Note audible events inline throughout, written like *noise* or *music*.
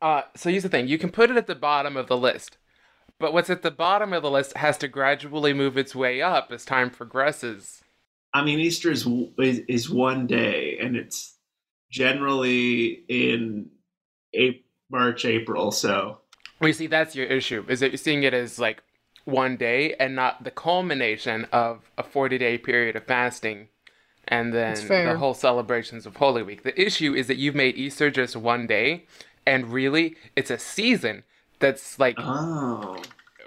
Uh, so here's the thing: you can put it at the bottom of the list, but what's at the bottom of the list has to gradually move its way up as time progresses. I mean, Easter is is, is one day, and it's generally in April, March, April. So we see that's your issue is that you're seeing it as like one day and not the culmination of a 40 day period of fasting and then the whole celebrations of Holy Week. The issue is that you've made Easter just one day, and really, it's a season that's like oh.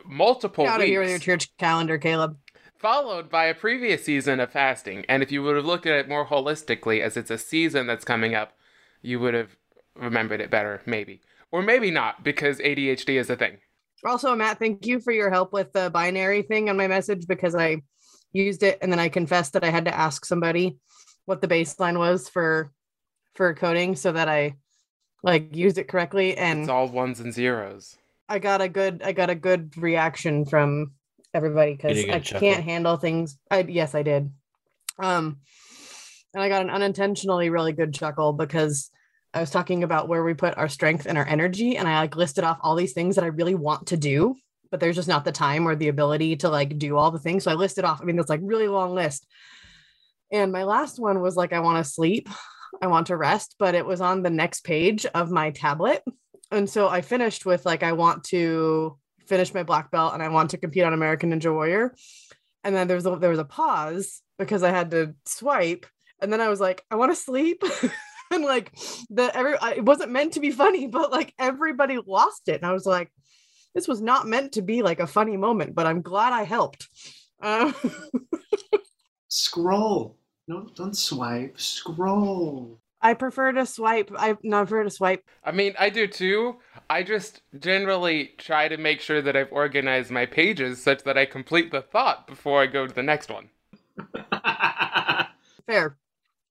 multiple Get out weeks. of here with your church calendar, Caleb. Followed by a previous season of fasting. And if you would have looked at it more holistically, as it's a season that's coming up, you would have remembered it better, maybe. Or maybe not, because ADHD is a thing. Also, Matt, thank you for your help with the binary thing on my message because I used it and then I confessed that I had to ask somebody what the baseline was for for coding so that I like used it correctly and It's all ones and zeros. I got a good I got a good reaction from everybody because Did you get I a chuckle? can't handle things. I yes, I did. Um and I got an unintentionally really good chuckle because I was talking about where we put our strength and our energy, and I like listed off all these things that I really want to do, but there's just not the time or the ability to like do all the things. So I listed off, I mean, it's like really long list. And my last one was like, I want to sleep, I want to rest, but it was on the next page of my tablet. And so I finished with like, I want to finish my black belt and I want to compete on American Ninja Warrior. And then there was a, there was a pause because I had to swipe. And then I was like, I want to sleep. *laughs* and like the every it wasn't meant to be funny, but like everybody lost it. And I was like, this was not meant to be like a funny moment, but I'm glad I helped. Um, *laughs* scroll. No, don't swipe. Scroll. I prefer to swipe. I not prefer to swipe. I mean, I do too. I just generally try to make sure that I've organized my pages such that I complete the thought before I go to the next one. *laughs* Fair.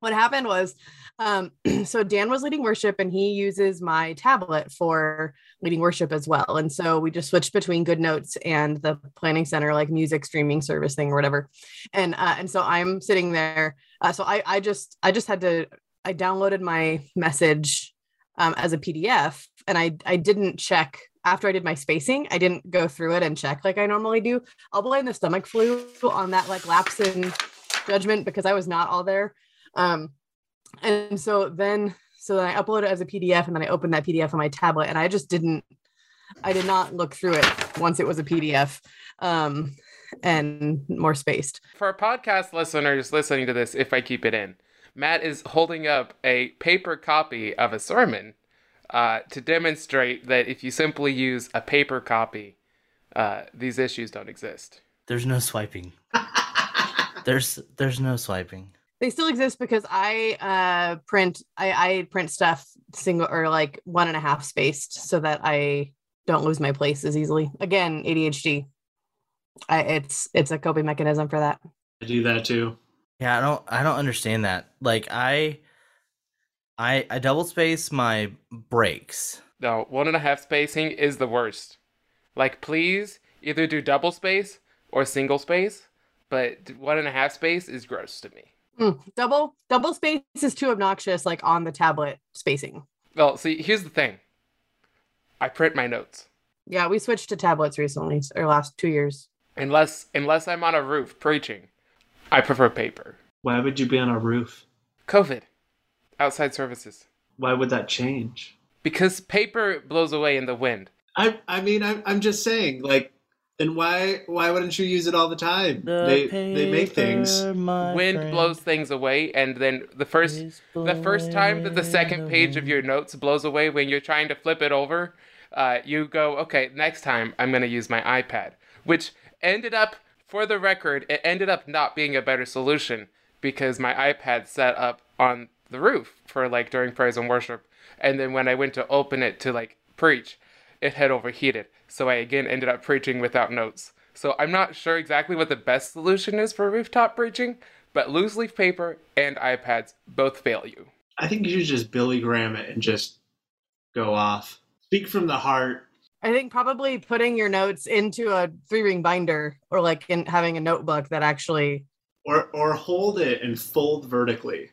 What happened was, um, *clears throat* so Dan was leading worship and he uses my tablet for leading worship as well. And so we just switched between Good Notes and the Planning Center, like music streaming service thing or whatever. And uh, and so I'm sitting there. Uh, so I I just I just had to I downloaded my message um, as a PDF and I I didn't check after I did my spacing. I didn't go through it and check like I normally do. I'll blame the stomach flu on that like lapse in judgment because I was not all there. Um, and so then, so then I uploaded it as a PDF and then I opened that PDF on my tablet and I just didn't, I did not look through it once it was a PDF um, and more spaced. For our podcast listeners listening to this, if I keep it in, Matt is holding up a paper copy of a sermon uh, to demonstrate that if you simply use a paper copy, uh, these issues don't exist. There's no swiping. *laughs* There's there's no swiping. They still exist because I uh, print, I, I print stuff single or like one and a half spaced so that I don't lose my place as easily. Again, ADHD. I, it's it's a coping mechanism for that. I do that too. Yeah, I don't I don't understand that. Like I I I double space my breaks. No, one and a half spacing is the worst. Like, please either do double space or single space, but one and a half space is gross to me. Mm, double double space is too obnoxious, like on the tablet spacing. Well, see, here's the thing I print my notes. Yeah, we switched to tablets recently, or last two years. Unless unless I'm on a roof preaching, I prefer paper. Why would you be on a roof? COVID, outside services. Why would that change? Because paper blows away in the wind. I I mean I'm I'm just saying like then why why wouldn't you use it all the time? The they they make things. wind friend, blows things away, and then the first the first time that the second page of your notes blows away when you're trying to flip it over, uh, you go, okay, next time I'm gonna use my iPad, which ended up, for the record, it ended up not being a better solution because my iPad set up on the roof for like during praise and worship, and then when I went to open it to like preach, it had overheated, so I again ended up preaching without notes. So I'm not sure exactly what the best solution is for rooftop preaching, but loose leaf paper and iPads both fail you. I think you should just Billy Graham it and just go off. Speak from the heart. I think probably putting your notes into a three ring binder or like in having a notebook that actually Or or hold it and fold vertically.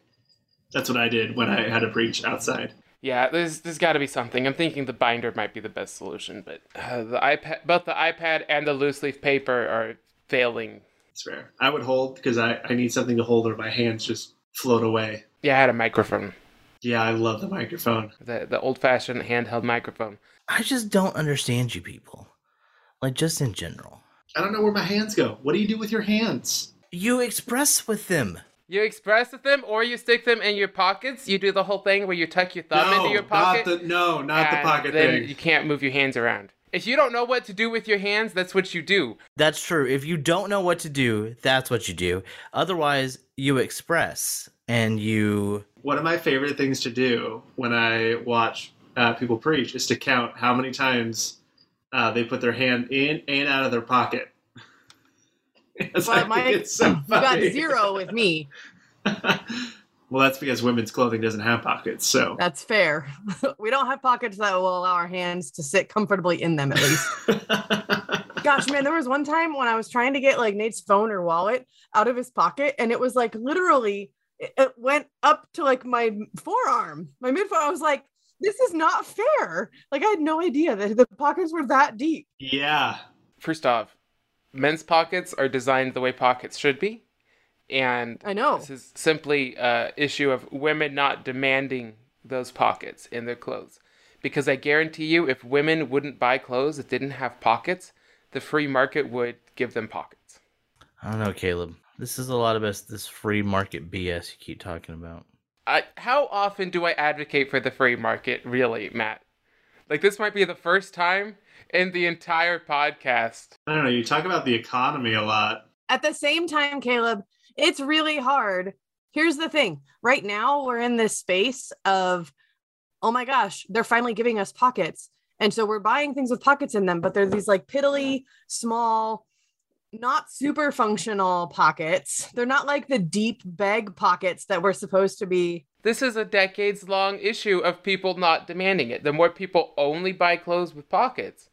That's what I did when I had to preach outside. Yeah, there's there's got to be something. I'm thinking the binder might be the best solution, but uh, the iPad, both the iPad and the loose leaf paper are failing. It's fair. I would hold because I, I need something to hold or my hands just float away. Yeah, I had a microphone, Yeah, I love the microphone. the the old fashioned handheld microphone. I just don't understand you people. Like just in general. I don't know where my hands go. What do you do with your hands? You express with them. You express with them, or you stick them in your pockets. You do the whole thing where you tuck your thumb into your pocket. Not the, no, not the pocket then thing. you can't move your hands around. If you don't know what to do with your hands, that's what you do. That's true. If you don't know what to do, that's what you do. Otherwise, you express and you One of my favorite things to do when I watch uh, people preach is to count how many times uh, they put their hand in and out of their pocket. *laughs* Yes, Well, I my- so You got zero with me. *laughs* well, that's because women's clothing doesn't have pockets. So That's fair. *laughs* we don't have pockets that will allow our hands to sit comfortably in them, at least. Gosh, man, there was one time when I was trying to get like Nate's phone or wallet out of his pocket, and it was like literally, it, it went up to like my forearm, my mid I was like, this is not fair. Like, I had no idea that the pockets were that deep. yeah, First off, men's pockets are designed the way pockets should be, and I know. this is simply a issue of women not demanding those pockets in their clothes. Because I guarantee you, if women wouldn't buy clothes that didn't have pockets, the free market would give them pockets. I don't know, Caleb. This is a lot of this this free market BS you keep talking about. I, how often do I advocate for the free market, really, Matt? Like, this might be the first time in the entire podcast. I don't know. You talk about the economy a lot. At the same time, Caleb, it's really hard. Here's the thing right now, we're in this space of, oh my gosh, they're finally giving us pockets. And so we're buying things with pockets in them, but they're these like piddly, small, not super functional pockets. They're not like the deep bag pockets that we're supposed to be. This is a decades long issue of people not demanding it. The more people only buy clothes with pockets,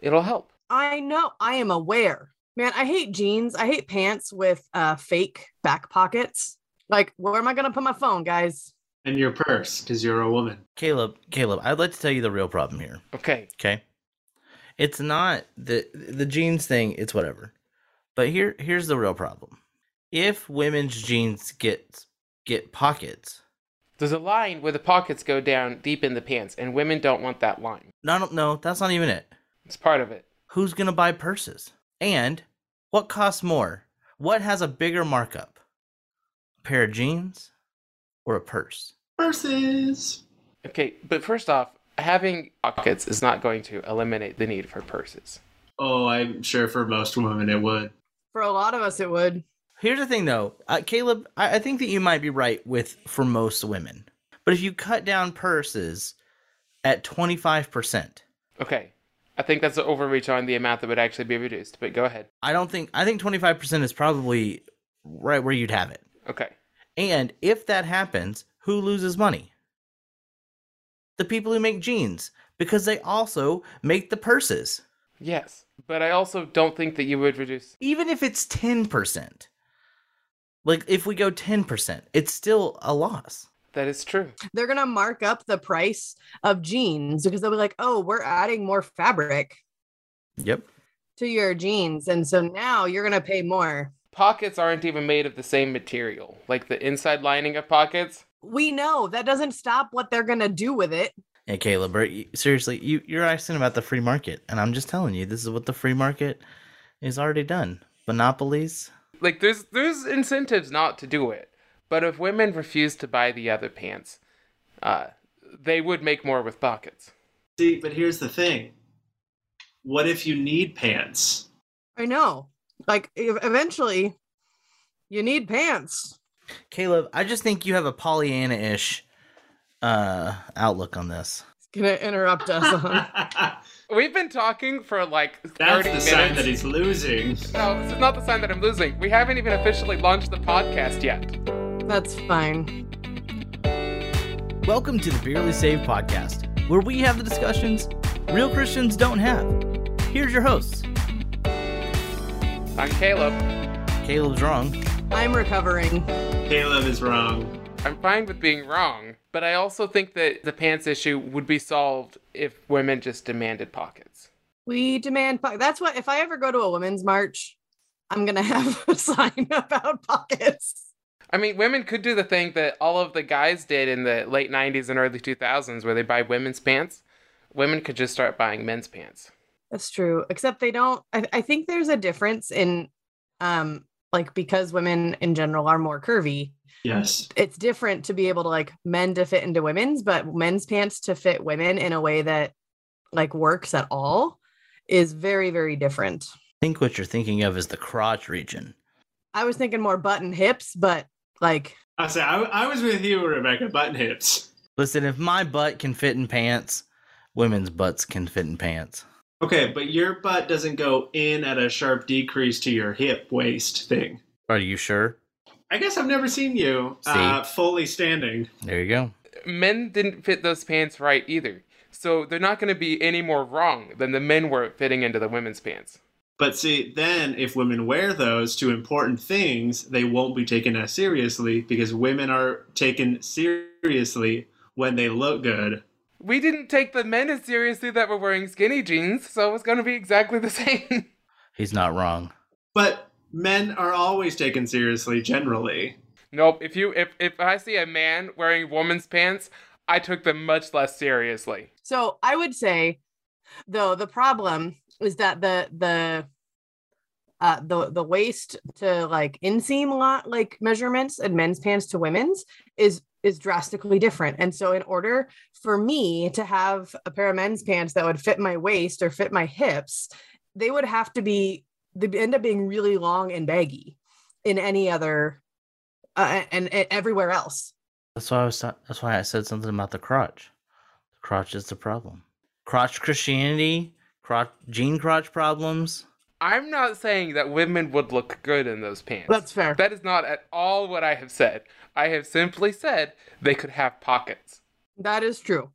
it'll help. I know, I am aware. Man, I hate jeans. I hate pants with uh, fake back pockets. Like, where am I going to put my phone, guys? And your purse, because you're a woman. Caleb, Caleb, I'd like to tell you the real problem here. Okay. Okay. It's not the the jeans thing, it's whatever. But here here's the real problem. If women's jeans get get pockets, There's a line where the pockets go down deep in the pants, and women don't want that line. no no, that's not even it. It's part of it. Who's gonna buy purses? And what costs more? What has a bigger markup? A pair of jeans or a purse? Purses. Okay, but first off, having pockets is not going to eliminate the need for purses. Oh, I'm sure for most women it would. For a lot of us, it would. Here's the thing, though, uh, Caleb. I, I think that you might be right with for most women, but if you cut down purses at twenty five percent, Okay, I think that's an overreach on the amount that would actually be reduced, but go ahead. I don't think I think twenty five percent is probably right where you'd have it. Okay. And if that happens, who loses money? The people who make jeans, because they also make the purses. Yes, but I also don't think that you would reduce. Even if it's ten percent, like if we go ten percent, it's still a loss. That is true. They're going to mark up the price of jeans because they'll be like, oh, we're adding more fabric Yep. to your jeans. And so now you're going to pay more. Pockets aren't even made of the same material. Like the inside lining of pockets. We know that doesn't stop what they're going to do with it. Hey, Caleb, are seriously, you, you're asking about the free market, and I'm just telling you, this is what the free market is already done. Monopolies. Like there's there's incentives not to do it. But if women refuse to buy the other pants, uh, they would make more with pockets. See, but here's the thing. What if you need pants? I know. Like eventually you need pants. Caleb, I just think you have a Pollyanna ish uh, outlook on this. It's going to interrupt us. on- *laughs* We've been talking for like 30 That's the minutes. sign that he's losing. No, this is not the sign that I'm losing. We haven't even officially launched the podcast yet. That's fine. Welcome to the Barely Saved podcast, where we have the discussions real Christians don't have. Here's your hosts. I'm Caleb. Caleb's wrong. I'm recovering. Caleb is wrong. I'm fine with being wrong. But I also think that the pants issue would be solved if women just demanded pockets. We demand pockets. that's what if I ever go to a women's march, I'm gonna *laughs* have a sign about pockets. I mean, women could do the thing that all of the guys did in the late 90s and early 2000s where they buy women's pants. Women could just start buying men's pants. That's true. Except they don't I, I think there's a difference in um like because women in general are more curvy, yes. it's different to be able to like men to fit into women's, but men's pants to fit women in a way that like works at all is very, very different. I think what you're thinking of is the crotch region. I was thinking more button hips, but like I say I, I was with you, Rebecca. Button hips. Listen, if my butt can fit in pants, women's butts can fit in pants. Okay, but your butt doesn't go in at a sharp decrease to your hip waist thing. Are you sure? I guess I've never seen you uh, fully standing. There you go. Men didn't fit those pants right either. So they're not going to be any more wrong than the men were fitting into the women's pants. But see, then if women wear those to important things, they won't be taken as seriously because women are taken seriously when they look good. We didn't take the men as seriously that were wearing skinny jeans, so it's going to be exactly the *laughs* same. He's not wrong. But men are always taken seriously generally. nope, if you if if I see a man wearing woman's pants, I took them much less seriously. so I would say though the problem is that the the uh the the waist to like inseam lot like measurements and men's pants to women's is is drastically different. And so in order for me to have a pair of men's pants that would fit my waist or fit my hips, they would have to be they end up being really long and baggy in any other uh, and, and everywhere else. That's why I was. That's why I said something about the crotch. The crotch is the problem. Crotch Christianity, crotch jean crotch problems. I'm not saying that women would look good in those pants. That's fair. That is not at all what I have said. I have simply said they could have pockets. That is true.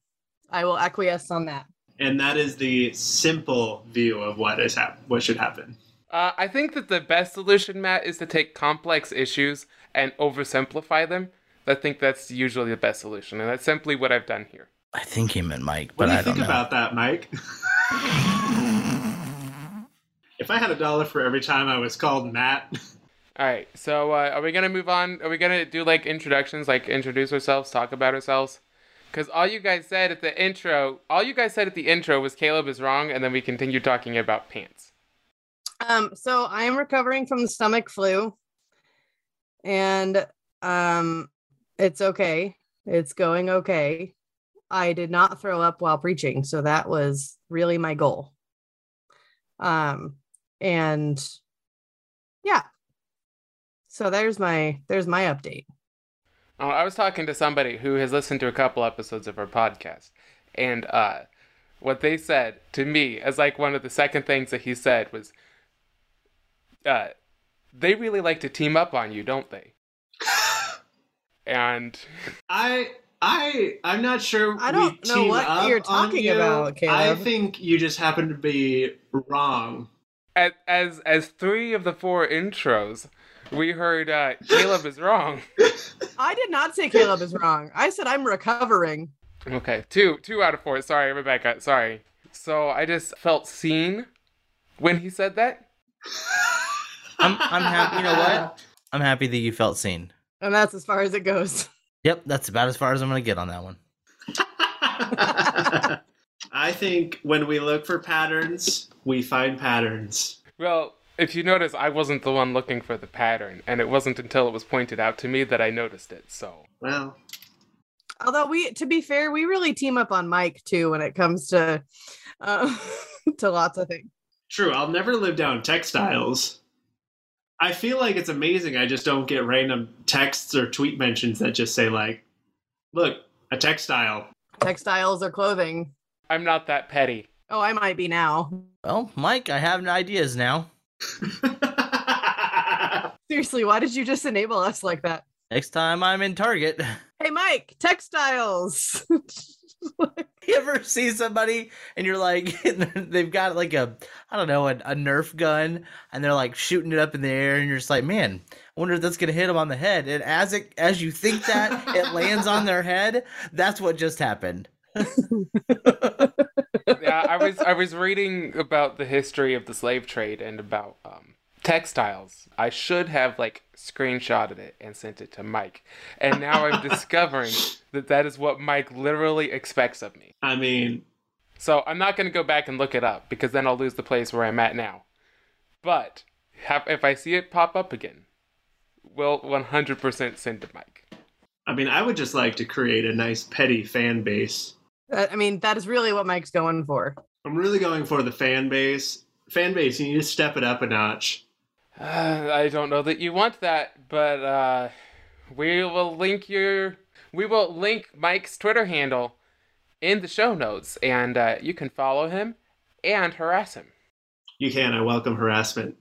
I will acquiesce on that. And that is the simple view of what is hap- what should happen. Uh, I think that the best solution, Matt, is to take complex issues and oversimplify them. I think that's usually the best solution, and that's simply what I've done here. I think he meant Mike, What but do you I don't think know. about that, Mike? *laughs* if I had a dollar for every time I was called Matt, All right, so uh, are we gonna move on? Are we gonna do like introductions, like introduce ourselves, talk about ourselves? Because all you guys said at the intro, all you guys said at the intro was Caleb is wrong, and then we continued talking about pants. Um, so I am recovering from the stomach flu, and um, it's okay. It's going okay. I did not throw up while preaching, so that was really my goal. Um, and yeah, so there's my there's my update. Uh, I was talking to somebody who has listened to a couple episodes of our podcast, and uh, what they said to me as like one of the second things that he said was, uh, "They really like to team up on you, don't they?" *laughs* and I I I'm not sure. I don't we know what you're talking you. about, I think you just happen to be wrong. as as, as three of the four intros, we heard uh, Caleb is wrong. *laughs* I did not say Caleb is wrong. I said I'm recovering. Okay, two two out of four. Sorry, Rebecca. Sorry. So I just felt seen when he said that. I'm, I'm happy. You know what? I'm happy that you felt seen. And that's as far as it goes. Yep, that's about as far as I'm gonna get on that one. *laughs* I think when we look for patterns, we find patterns. Well, if you notice, I wasn't the one looking for the pattern, and it wasn't until it was pointed out to me that I noticed it. So Well, Although we, to be fair, we really team up on Mike too when it comes to uh, *laughs* to lots of things. true. I'll never live down textiles. I feel like it's amazing. I just don't get random texts or tweet mentions that just say like, "Look, a textile." Textiles or clothing. I'm not that petty. Oh, I might be now. Well, Mike, I have ideas now. *laughs* Seriously, why did you just enable us like that? Next time I'm in Target, Hey, Mike, textiles. *laughs* *laughs* you ever see somebody and you're like, *laughs* they've got like a, I don't know, a, a Nerf gun, and they're like shooting it up in the air, and you're just like, man, I wonder if that's gonna hit them on the head. And as it, as you think that it lands on their head, that's what just happened. *laughs* yeah, I was I was reading about the history of the slave trade and about um, textiles. I should have like screenshotted it and sent it to Mike, and now I'm *laughs* discovering that that is what Mike literally expects of me. I mean, So I'm not going to go back and look it up because then I'll lose the place where I'm at now. But have, if I see it pop up again, we'll 100% send to Mike. I mean, I would just like to create a nice petty fan base. Uh, I mean, that is really what Mike's going for. I'm really going for the fan base. Fan base, you need to step it up a notch. Uh, *sighs* I don't know that you want that, but uh, we will link your we will link Mike's Twitter handle in the show notes, and uh, you can follow him and harass him. You can. I welcome harassment.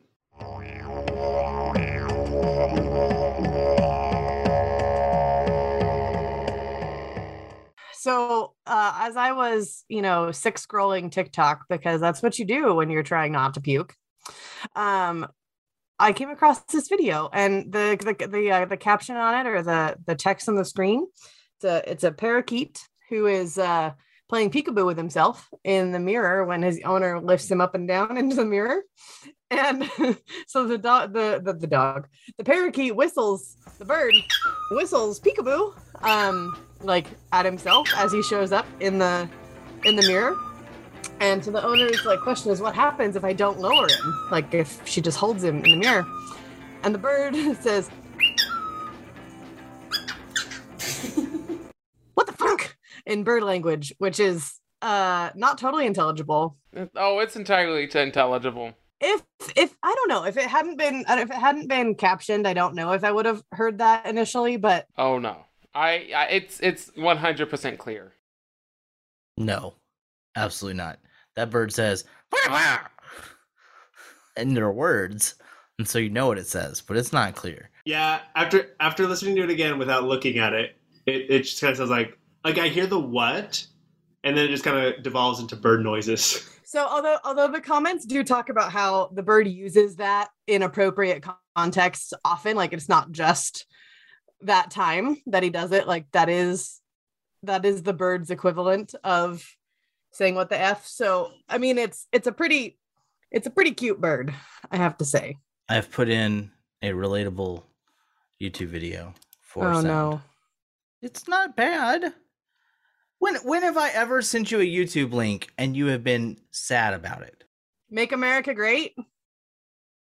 So, uh, as I was, you know, sick scrolling TikTok because that's what you do when you're trying not to puke. Um, I came across this video, and the the the, uh, the caption on it or the the text on the screen, it's a it's a parakeet who is uh, playing peekaboo with himself in the mirror when his owner lifts him up and down *laughs* into the mirror, and *laughs* so the dog the, the the dog the parakeet whistles the bird whistles peekaboo um like at himself as he shows up in the in the mirror and so the owner's like question is what happens if i don't lower him like if she just holds him in the mirror and the bird *laughs* says what the fuck in bird language which is uh not totally intelligible Oh, it's entirely intelligible. if if I don't know if it hadn't been if it hadn't been captioned, I don't know if I would have heard that initially. But Oh no, I, I it's it's 100% clear. No, absolutely not. That bird says, *laughs* "Wah, wah," and there words, and so you know what it says, but it's not clear. Yeah, after after listening to it again without looking at it, it, it just kind of sounds like like I hear the what, and then it just kind of devolves into bird noises. *laughs* so although although the comments do talk about how the bird uses that in appropriate con- contexts often, like it's not just that time that he does it. Like that is that is the bird's equivalent of saying what the f. So I mean, it's it's a pretty it's a pretty cute bird, I have to say. I've put in a relatable YouTube video for oh sound. no. It's not bad. When when have I ever sent you a YouTube link and you have been sad about it? Make America great.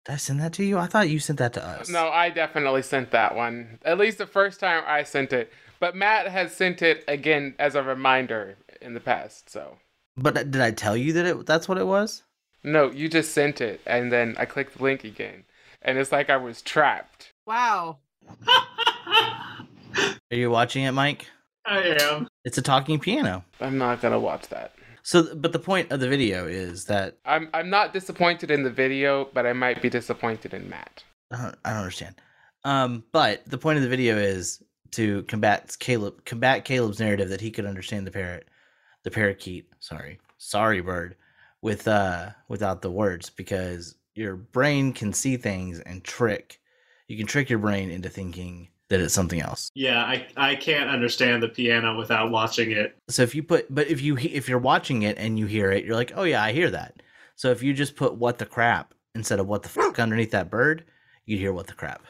Did I send that to you? I thought you sent that to us. No, I definitely sent that one. At least the first time I sent it. But Matt has sent it again as a reminder in the past. So But did I tell you that it that's what it was? no, you just sent it, and then I clicked the link again, and it's like I was trapped. Wow. *laughs* Are you watching it, Mike? I am. It's a talking piano. I'm not gonna watch that. So, but the point of the video is that I'm I'm not disappointed in the video, but I might be disappointed in Matt. I don't, I don't understand. Um, but the point of the video is to combat Caleb, combat Caleb's narrative that he could understand the parrot, the parakeet. Sorry, sorry, bird, with uh without the words because your brain can see things and trick. You can trick your brain into thinking that it's something else. Yeah, I I can't understand the piano without watching it. So if you put, but if you if you're watching it and you hear it, you're like, oh yeah, I hear that. So if you just put what the crap instead of what the fuck underneath that bird, you'd hear what the crap.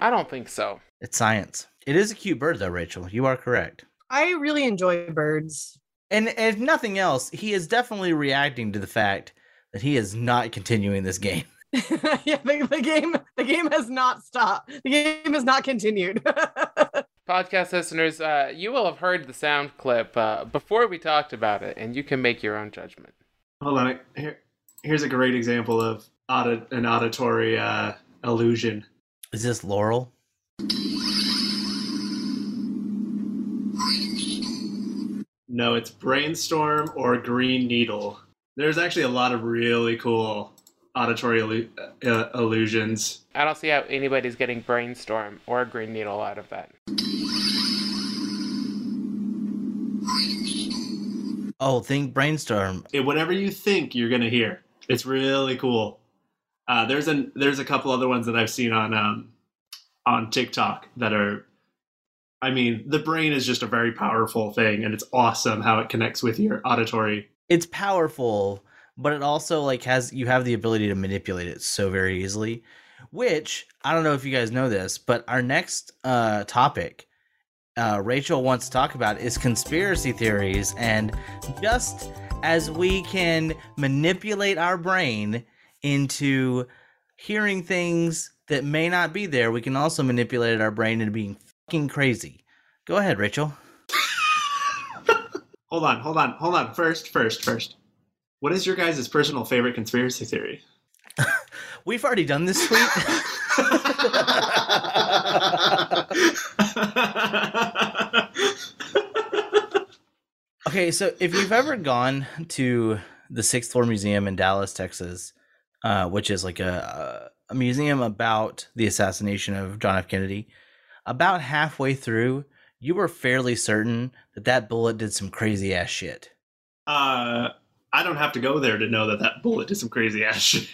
I don't think so. It's science. It is a cute bird though, Rachel. You are correct. I really enjoy birds. And if nothing else, he is definitely reacting to the fact that he is not continuing this game. *laughs* *laughs* yeah, the, the game the game has not stopped. The game has not continued. *laughs* Podcast listeners, uh, you will have heard the sound clip uh, before we talked about it, and you can make your own judgment. Hold on. Here, here's a great example of audit, an auditory uh, illusion. Is this Laurel? No, it's brainstorm or green needle. There's actually a lot of really cool auditory illu- uh, illusions. I don't see how anybody's getting brainstorm or green needle out of that. Oh, think brainstorm. It, whatever you think, you're gonna hear. It's really cool. Uh, there's a there's a couple other ones that I've seen on um, on TikTok that are. I mean, the brain is just a very powerful thing, and it's awesome how it connects with your auditory. It's powerful, but it also like has you have the ability to manipulate it so very easily. Which I don't know if you guys know this, but our next uh, topic uh, Rachel wants to talk about is conspiracy theories. And just as we can manipulate our brain into hearing things that may not be there, we can also manipulate our brain into being fucking crazy. Go ahead, Rachel. *laughs* hold on, hold on, hold on. First, first, first. What is your guys' personal favorite conspiracy theory? *laughs* We've already done this tweet. *laughs* okay, so if you've ever gone to the Sixth Floor Museum in Dallas, Texas, uh, which is like a, a museum about the assassination of John F. Kennedy, about halfway through, you were fairly certain that that bullet did some crazy ass shit. Uh, I don't have to go there to know that that bullet did some crazy ass *laughs* shit.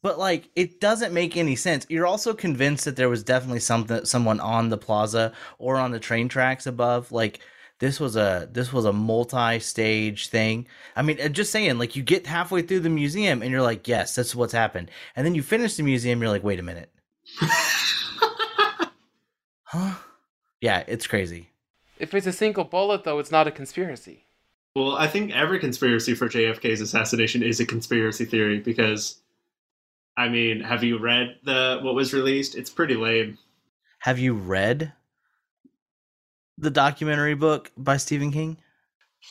but like it doesn't make any sense. You're also convinced that there was definitely something someone on the plaza or on the train tracks above. Like this was a this was a multi-stage thing. I mean just saying like you get halfway through the museum and you're like yes that's what's happened. And then you finish the museum you're like wait a minute *laughs* huh yeah it's crazy if it's a single bullet though it's not a conspiracy well i think every conspiracy for jfk's assassination is a conspiracy theory because I mean, have you read the what was released? It's pretty lame. Have you read the documentary book by Stephen King?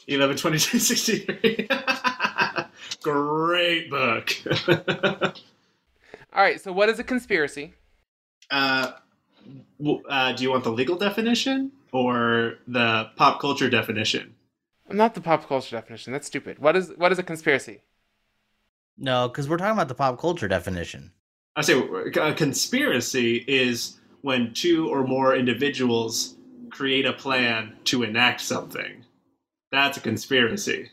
11 2263. *laughs* *laughs* Great book. *laughs* All right, so what is a conspiracy? Uh, uh, do you want the legal definition or the pop culture definition? Not the pop culture definition. That's stupid. What is what is a conspiracy? No, because we're talking about the pop culture definition. I say a conspiracy is when two or more individuals create a plan to enact something. That's a conspiracy.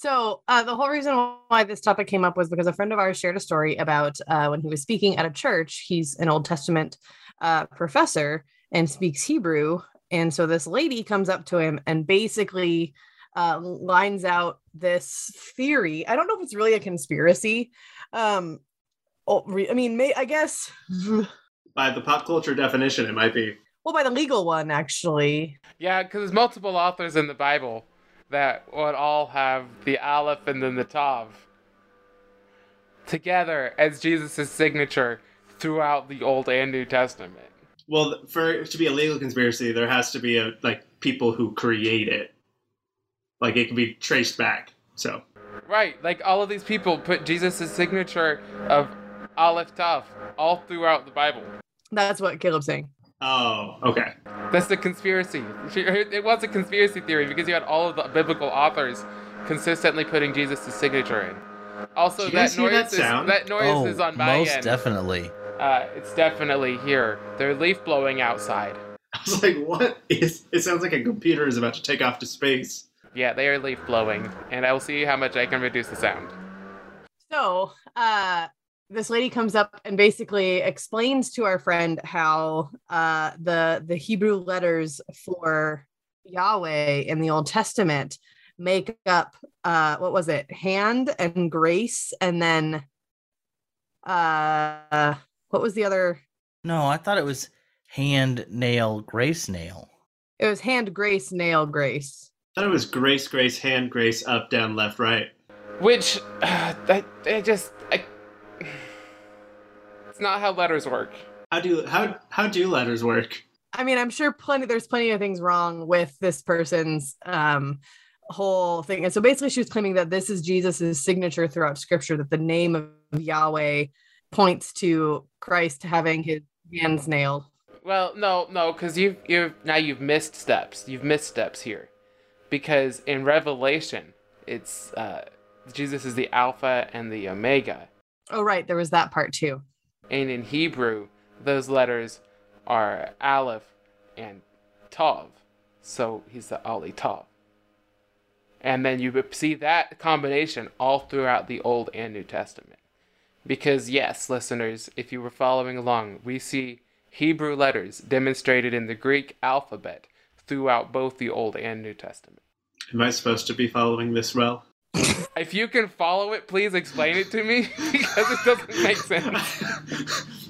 So uh, the whole reason why this topic came up was because a friend of ours shared a story about uh, when he was speaking at a church. He's an Old Testament uh, professor and speaks Hebrew, and so this lady comes up to him and basically uh, lines out this theory. I don't know if it's really a conspiracy. Um, oh, I mean, may, I guess *laughs* by the pop culture definition, it might be. Well, by the legal one, actually. Yeah, because there's multiple authors in the Bible that would all have the Aleph and then the Tav together as Jesus' signature throughout the Old and New Testament. Well, for it to be a legal conspiracy, there has to be a, like people who create it. Like it can be traced back. So. Right, like all of these people put Jesus' signature of Aleph Tav all throughout the Bible. That's what Caleb's saying. Oh, okay. That's the conspiracy. It was a conspiracy theory because you had all of the biblical authors consistently putting Jesus' signature in. Also, that noise, that, is, that noise oh, is on my most end. definitely. Uh, it's definitely here. They're leaf blowing outside. *laughs* I was like, what is? It sounds like a computer is about to take off to space. Yeah, they are leaf blowing, and I will see how much I can reduce the sound. So, uh, this lady comes up and basically explains to our friend how uh, the the Hebrew letters for Yahweh in the Old Testament make up uh, what was it, hand and grace, and then uh, what was the other? No, I thought it was hand nail grace nail. It was hand grace nail grace thought it was Grace, Grace, Hand, Grace, up, down, left, right. Which, uh, *sighs* that it just, I, it's not how letters work. How do how how do letters work? I mean, I'm sure plenty. There's plenty of things wrong with this person's um, whole thing, and so basically, she was claiming that this is Jesus's signature throughout Scripture. That the name of Yahweh points to Christ having his hands nailed. Well, no, no, because you've you've now you've missed steps. You've missed steps here because in Revelation, it's uh, Jesus is the Alpha and the Omega. Oh, right. There was that part too. And in Hebrew, those letters are Aleph and Tav. So he's the Aleph Tav. And then you see that combination all throughout the Old and New Testament. Because, yes, listeners, if you were following along, we see Hebrew letters demonstrated in the Greek alphabet throughout both the Old and New Testament. Am I supposed to be following this well? If you can follow it, please explain it to me *laughs* because it doesn't make sense.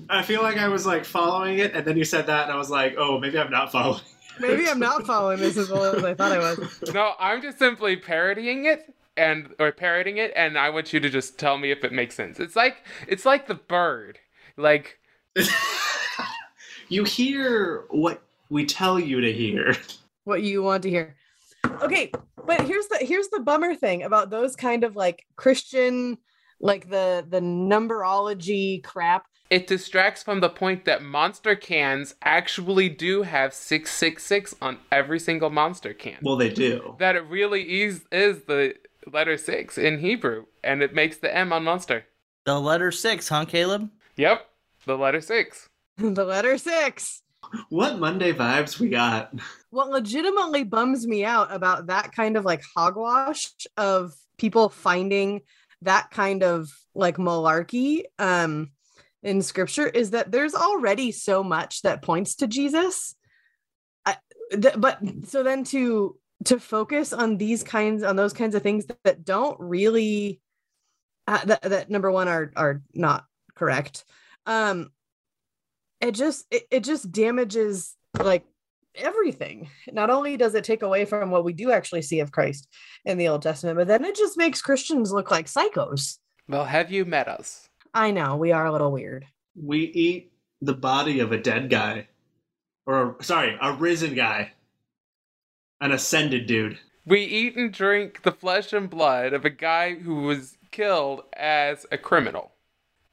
*laughs* I feel like I was like following it, and then you said that, and I was like, oh, maybe I'm not following. Maybe I'm not following this as well as I thought I was. No, I'm just simply parodying it and or parroting it and I want you to just tell me if it makes sense. It's like it's like the bird. Like *laughs* you hear what we tell you to hear. What you want to hear. Okay, but here's the here's the bummer thing about those kind of like Christian like the the numberology crap. it distracts from the point that monster cans actually do have 666 on every single monster can. Well, they do. that it really is is the letter 6 in Hebrew and it makes the M on monster. The letter six, huh, Caleb? Yep, the letter 6. *laughs* the letter 6. What Monday vibes we got? What legitimately bums me out about that kind of like hogwash of people finding that kind of like malarkey um in scripture is that there's already so much that points to Jesus. I, th- but so then to to focus on these kinds on those kinds of things that, that don't really uh, that, that number one are are not correct um it just it, it just damages like everything not only does it take away from what we do actually see of christ in the old testament but then it just makes christians look like psychos Well, have you met us? i know we are a little weird We eat the body of a dead guy, or sorry, a risen guy, an ascended dude. We eat and drink the flesh and blood of a guy who was killed as a criminal.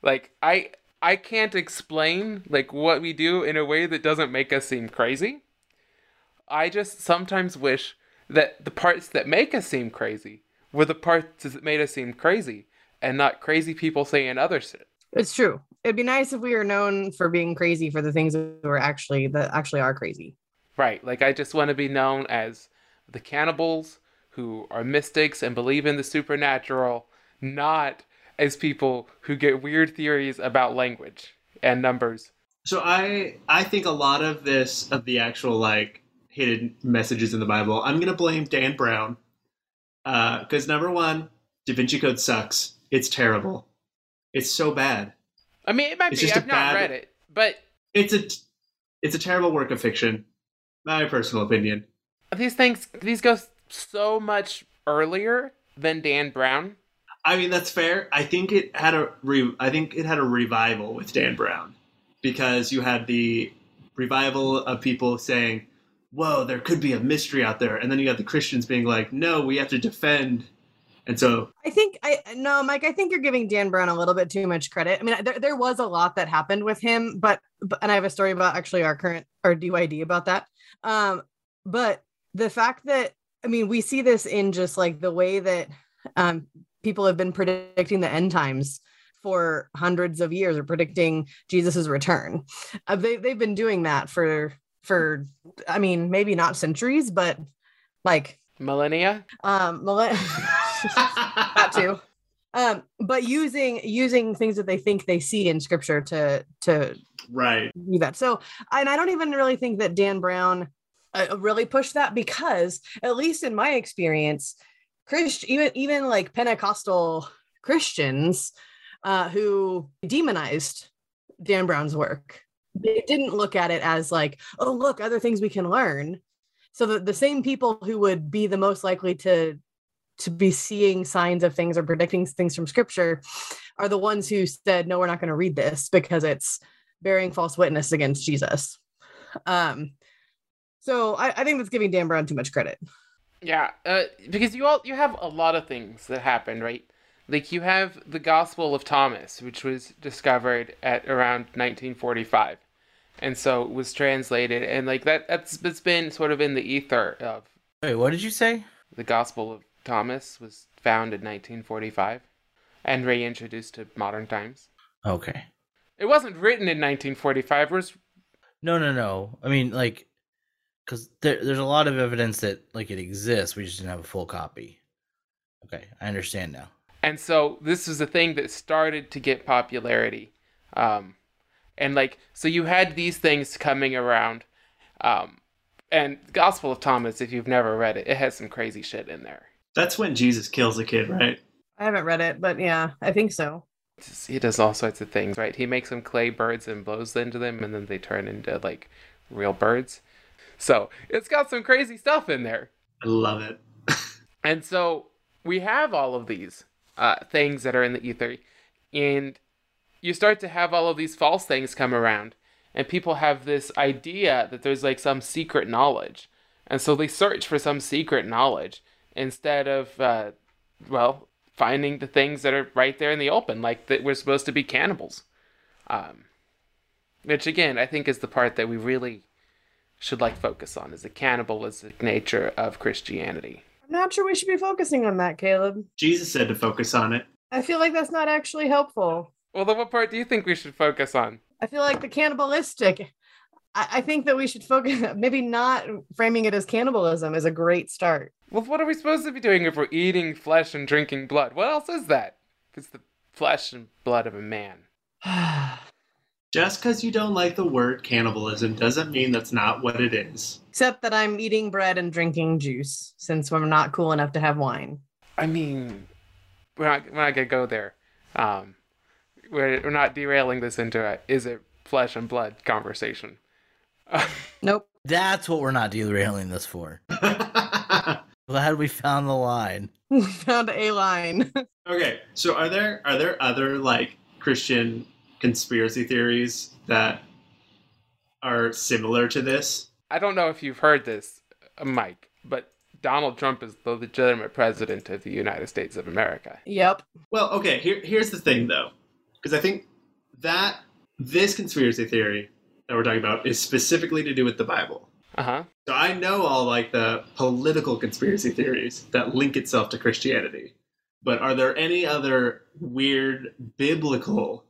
Like I I can't explain like what we do in a way that doesn't make us seem crazy. I just sometimes wish that the parts that make us seem crazy were the parts that made us seem crazy and not crazy people saying other shit. it's true it'd be nice if we were known for being crazy for the things that were actually that actually are crazy Right. Like I just want to be known as the cannibals who are mystics and believe in the supernatural, not as people who get weird theories about language and numbers. So I I think a lot of this of the actual like hidden messages in the Bible, I'm gonna blame Dan Brown. Uh, because number one, Da Vinci Code sucks. It's terrible. It's so bad. I mean, it might It's be. I've not bad- read it, but It's a it's a terrible work of fiction. My personal opinion. these things these go so much earlier than Dan Brown. I mean that's fair. I think it had a re- I think it had a revival with Dan Brown because you had the revival of people saying, "Whoa, there could be a mystery out there," and then you had the Christians being like, "No, we have to defend." And so, I think I no, Mike. I think you're giving Dan Brown a little bit too much credit. I mean, there, there was a lot that happened with him, but, but and I have a story about actually our current our DYD about that. Um, but the fact that I mean, we see this in just like the way that um, people have been predicting the end times for hundreds of years, or predicting Jesus's return. Uh, they they've been doing that for for I mean, maybe not centuries, but like Millennia. um, millenn- *laughs* that too um but using using things that they think they see in scripture to to right. do that so and i don't even really think that dan brown uh, really pushed that because at least in my experience christ even even like pentecostal christians uh who demonized dan brown's work. They didn't look at it as like oh look other things we can learn. So the, the same people who would be the most likely to to be seeing signs of things or predicting things from scripture are the ones who said no we're not going to read this because it's bearing false witness against jesus. Um so I, I think that's giving dan brown too much credit Yeah, uh, because you all you have a lot of things that happen, right? Like you have the Gospel of Thomas, which was discovered at around 1945, and so it was translated, and like that that's it's been sort of in the ether of Wait, what did you say? the Gospel of Thomas was found in 1945 and reintroduced to modern times. Okay. It wasn't written in 1945. It was No, no, no. I mean, like, because there, there's a lot of evidence that like it exists. We just didn't have a full copy. Okay, I understand now. And so this is a thing that started to get popularity. Um, and like, so you had these things coming around. Um, and Gospel of Thomas, if you've never read it, it has some crazy shit in there. That's when Jesus kills a kid, right? I haven't read it, but yeah, I think so. He does all sorts of things, right? He makes them clay birds and blows into them, and then they turn into like real birds. So it's got some crazy stuff in there. I love it. *laughs* And so we have all of these uh, things that are in the ether, and you start to have all of these false things come around, and people have this idea that there's like some secret knowledge, and so they search for some secret knowledge instead of, uh, well, finding the things that are right there in the open, like that we're supposed to be cannibals. Um, which again, I think is the part that we really should like focus on is the cannibalistic nature of Christianity. I'm not sure we should be focusing on that, Caleb. Jesus said to focus on it. I feel like that's not actually helpful. Well, then what part do you think we should focus on? I feel like the cannibalistic. I, I think that we should focus, *laughs* maybe not framing it as cannibalism is a great start. Well, what are we supposed to be doing if we're eating flesh and drinking blood? What else is that? It's the flesh and blood of a man. *sighs* *sighs* *sighs* Just because you don't like the word cannibalism doesn't mean that's not what it is. Except that I'm eating bread and drinking juice since we're not cool enough to have wine. I mean, we're not, we're not gonna go there. Um, we're, we're not derailing this into a is it flesh and blood conversation. *laughs* Nope. That's what we're not derailing this for. *laughs* Glad we found the line. *laughs* Found a line. okay, so are there are there other like Christian conspiracy theories that are similar to this? I don't know if you've heard this, uh, Mike, but Donald Trump is the legitimate president of the United States of America. yep. Well, okay, here, here's the thing though. Because I think that this conspiracy theory that we're talking about is specifically to do with the Bible. Uh huh. So I know all like the political conspiracy theories that link itself to Christianity. But are there any other weird biblical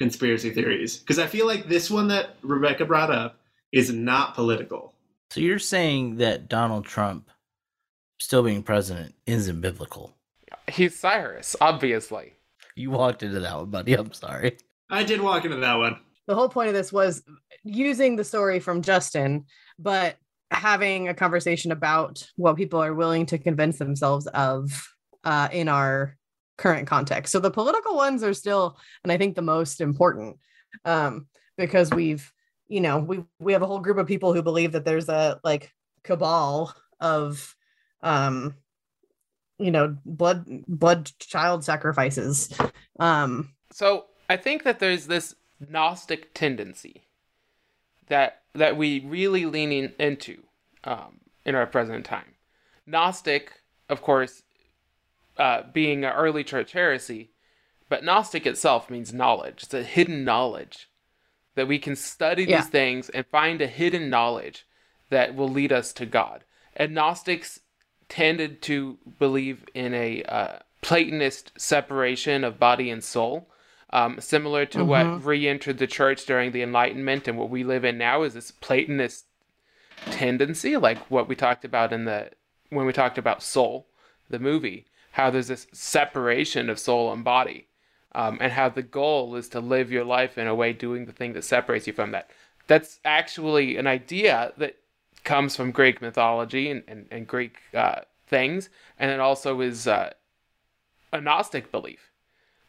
conspiracy theories? Because I feel like this one that Rebecca brought up is not political. So you're saying that Donald Trump still being president isn't biblical? He's Cyrus, obviously. You walked into that one, buddy. I'm sorry. I did walk into that one. The whole point of this was using the story from Justin, but having a conversation about what people are willing to convince themselves of uh, in our current context. So the political ones are still, and I think the most important, um, because we've, you know, we we have a whole group of people who believe that there's a like cabal of, um, you know, blood blood child sacrifices. Um, So I think that there's this Gnostic tendency that that we really lean in, into um, in our present time. Gnostic, of course, uh, being an early church heresy, but Gnostic itself means knowledge. It's a hidden knowledge that we can study Yeah. these things and find a hidden knowledge that will lead us to God. And Gnostics tended to believe in a uh, Platonist separation of body and soul, um, similar to what Mhm. re-entered the church during the Enlightenment and what we live in now is this Platonist tendency, like what we talked about in the when we talked about Soul, the movie, how there's this separation of soul and body, um, and how the goal is to live your life in a way doing the thing that separates you from that. That's actually an idea that comes from Greek mythology and, and, and Greek uh, things, and it also is uh, a Gnostic belief.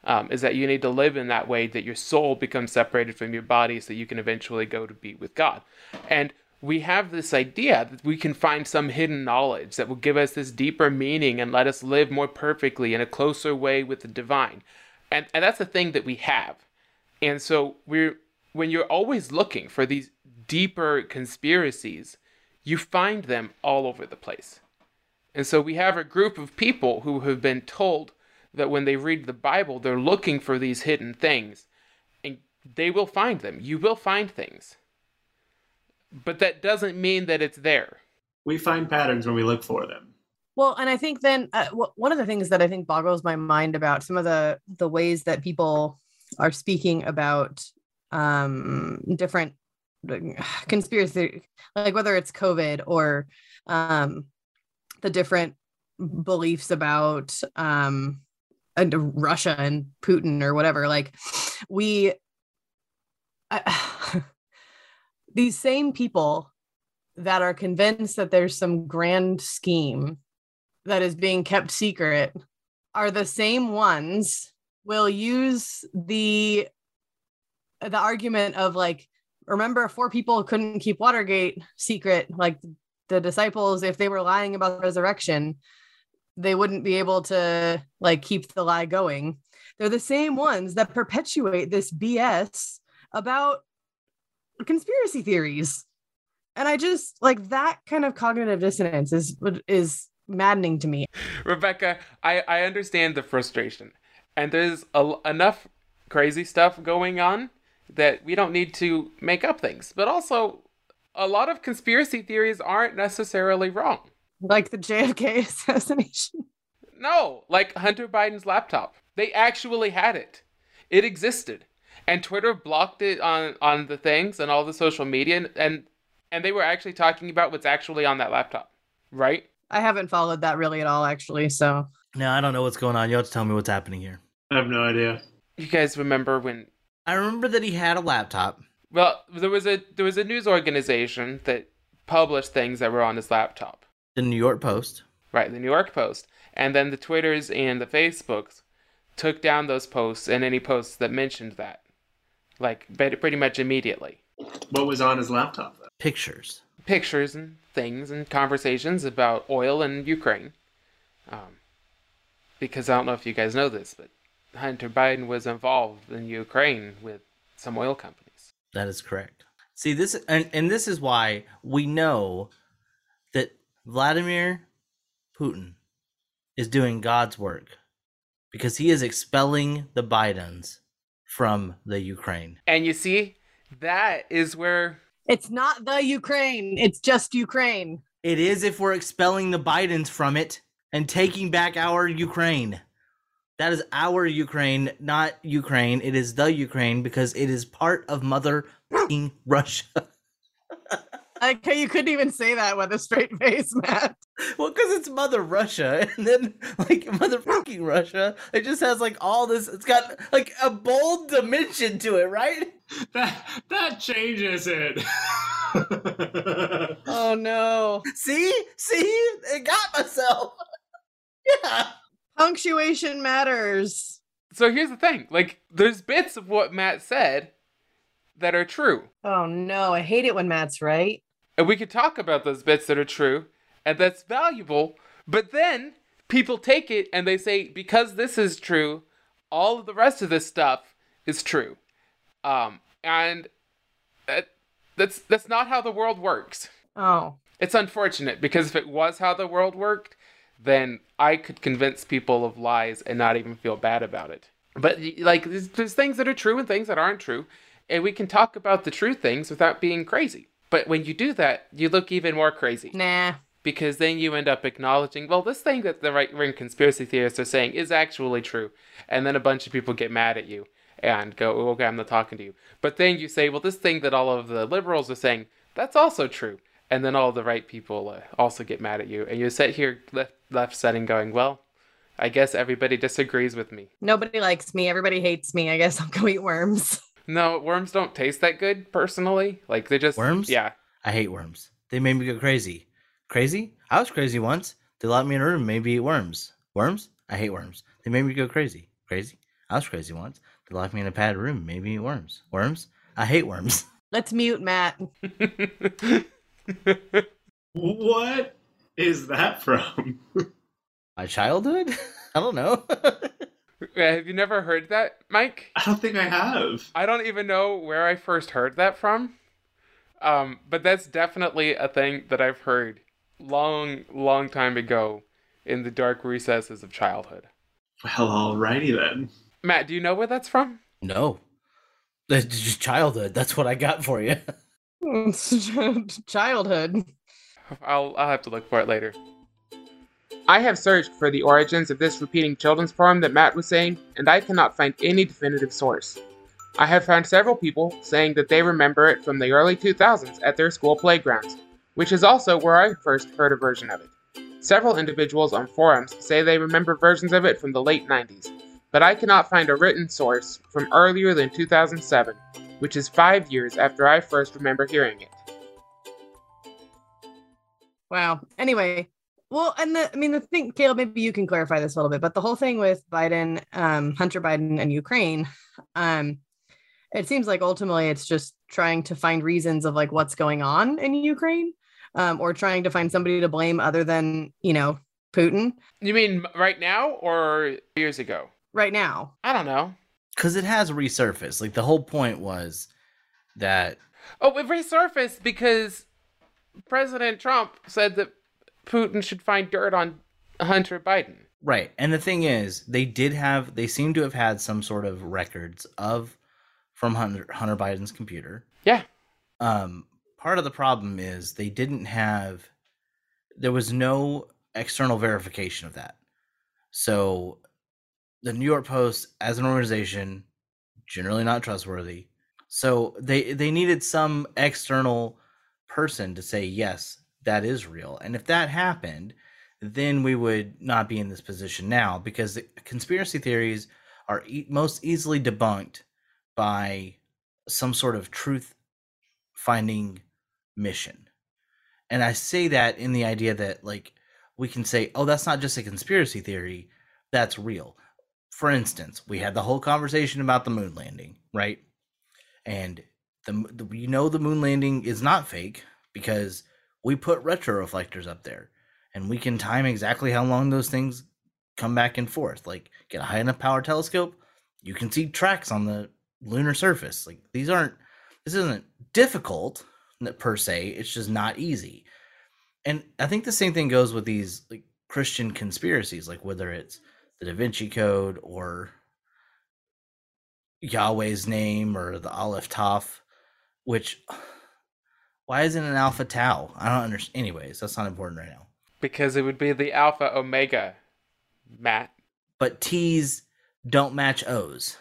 Um, is that you need to live in that way that your soul becomes separated from your body so you can eventually go to be with God. And we have this idea that we can find some hidden knowledge that will give us this deeper meaning and let us live more perfectly in a closer way with the divine. And, and that's the thing that we have. And so we're when you're always looking for these deeper conspiracies, you find them all over the place. And so we have a group of people who have been told that when they read the Bible, they're looking for these hidden things. And they will find them. You will find things. But that doesn't mean that it's there. We find patterns when we look for them. Well, and I think then uh, w- one of the things that I think boggles my mind about some of the the ways that people are speaking about um, different *sighs* conspiracy, like whether it's COVID or um, the different beliefs about um and Russia and Putin or whatever. Like we I, *sighs* these same people that are convinced that there's some grand scheme that is being kept secret are the same ones will use the the argument of like remember four people couldn't keep watergate secret. Like the disciples if they were lying about the resurrection they wouldn't be able to like keep the lie going. They're the same ones that perpetuate this bs about conspiracy theories and i just like that kind of cognitive dissonance is is maddening to me Rebecca, I, I understand the frustration. And there's a, enough crazy stuff going on that we don't need to make up things. But also, a lot of conspiracy theories aren't necessarily wrong. like the jfk *laughs* assassination No, like Hunter Biden's laptop. They actually had it. It existed. And Twitter blocked it on, on the things and all the social media and and they were actually talking about what's actually on that laptop. Right? i haven't followed that really at all actually so No, I don't know what's going on. You have to tell me what's happening here. I have no idea. You guys remember when I remember that he had a laptop. well, there was a there was a news organization that published things that were on his laptop. The New York Post. Right, the New York Post. And then the Twitters and the Facebooks took down those posts and any posts that mentioned that. Like pretty much immediately. What was on his laptop? Then? Pictures. Pictures and things and conversations about oil and Ukraine. Um, because I don't know if you guys know this, but Hunter Biden was involved in Ukraine with some oil companies. That is correct. See this, and, and this is why we know that Vladimir Putin is doing God's work because he is expelling the Bidens from the Ukraine. And you see, that is where it's not the ukraine it's just ukraine It is if we're expelling the Bidens from it and taking back our Ukraine. That is our Ukraine, not Ukraine. It is the Ukraine because it is part of mother Russia. *laughs* like you couldn't even say that with a straight face matt well, because it's mother Russia, *laughs* and then like mother fucking Russia, it just has like all this. It's got like a bold dimension to it, right? That that changes it. *laughs* oh no See, see, it got myself. *laughs* yeah. punctuation matters So here's the thing like, there's bits of what Matt said that are true. oh no i hate it when matt's right And we could talk about those bits that are true and that's valuable. But then people take it and they say, because this is true, all of the rest of this stuff is true. Um, and that, that's that's not how the world works. oh It's unfortunate because if it was how the world worked, then I could convince people of lies and not even feel bad about it. But like, there's, there's things that are true and things that aren't true, and we can talk about the true things without being crazy. But when you do that, you look even more crazy nah because then you end up acknowledging, well, this thing that the right wing conspiracy theorists are saying is actually true, and then a bunch of people get mad at you and go, "Oh, okay, I'm not talking to you. But then you say, well, this thing that all of the liberals are saying, that's also true. And then all the right people uh, also get mad at you. And you sit here left, left setting going, well, I guess everybody disagrees with me. nobody likes me everybody hates me i guess i'll go eat worms *laughs* No, worms don't taste that good, personally. Like, they just. Worms? Yeah. I hate worms. They made me go crazy. Crazy? I was crazy once. They locked me in a room and made me eat worms. Worms? I hate worms. They made me go crazy. Crazy? I was crazy once. They locked me in a padded room and made me eat worms. Worms? I hate worms. *laughs* let's mute matt *laughs* what is that from? My childhood? *laughs* I don't know. Have you never heard that, Mike? I don't think I have. I don't even know where I first heard that from. Um, but that's definitely a thing that I've heard long, long time ago in the dark recesses of childhood. Well, alrighty then. Matt, do you know where that's from? no. That's just childhood. That's what I got for you. *laughs* childhood I'll I'll have to look for it later. I have searched for the origins of this repeating children's poem that Matt was saying, and I cannot find any definitive source. I have found several people saying that they remember it from the early 2000s at their school playgrounds, which is also where I first heard a version of it. Several individuals on forums say they remember versions of it from the late 90s, but I cannot find a written source from earlier than 2007, which is five years after I first remember hearing it. Wow. Anyway, well, and the I mean the thing, Caleb, maybe you can clarify this a little bit, but the whole thing with Biden, um, Hunter Biden and Ukraine, um, it seems like ultimately it's just trying to find reasons of like what's going on in Ukraine, um, or trying to find somebody to blame other than you know Putin You mean right now or years ago? right now. I don't know. because it has resurfaced. Like the whole point was that Oh, it resurfaced because President Trump said that Putin should find dirt on Hunter Biden. right, and the thing is, they did have they seem to have had some sort of records of from Hunter, Hunter Biden's computer. Yeah. Um, part of the problem is they didn't have there was no external verification of that. So the New York Post as an organization generally not trustworthy. So they they needed some external person to say yes, that is real. And if that happened, then we would not be in this position now because the conspiracy theories are e- most easily debunked by some sort of truth finding mission. And I say that in the idea that like we can say, "Oh, that's not just a conspiracy theory, that's real." For instance, we had the whole conversation about the moon landing, right? And the, the you know the moon landing is not fake because we put retro reflectors up there and we can time exactly how long those things come back and forth. Like get a high enough power telescope, you can see tracks on the lunar surface. Like these aren't this isn't difficult per se, it's just not easy. And I think the same thing goes with these like Christian conspiracies, like whether it's the Da Vinci Code or Yahweh's name or the Aleph Tav, which why isn't an Alpha Tau? I don't understand. Anyways, that's not important right now. Because it would be the Alpha Omega, Matt. But T's don't match O's.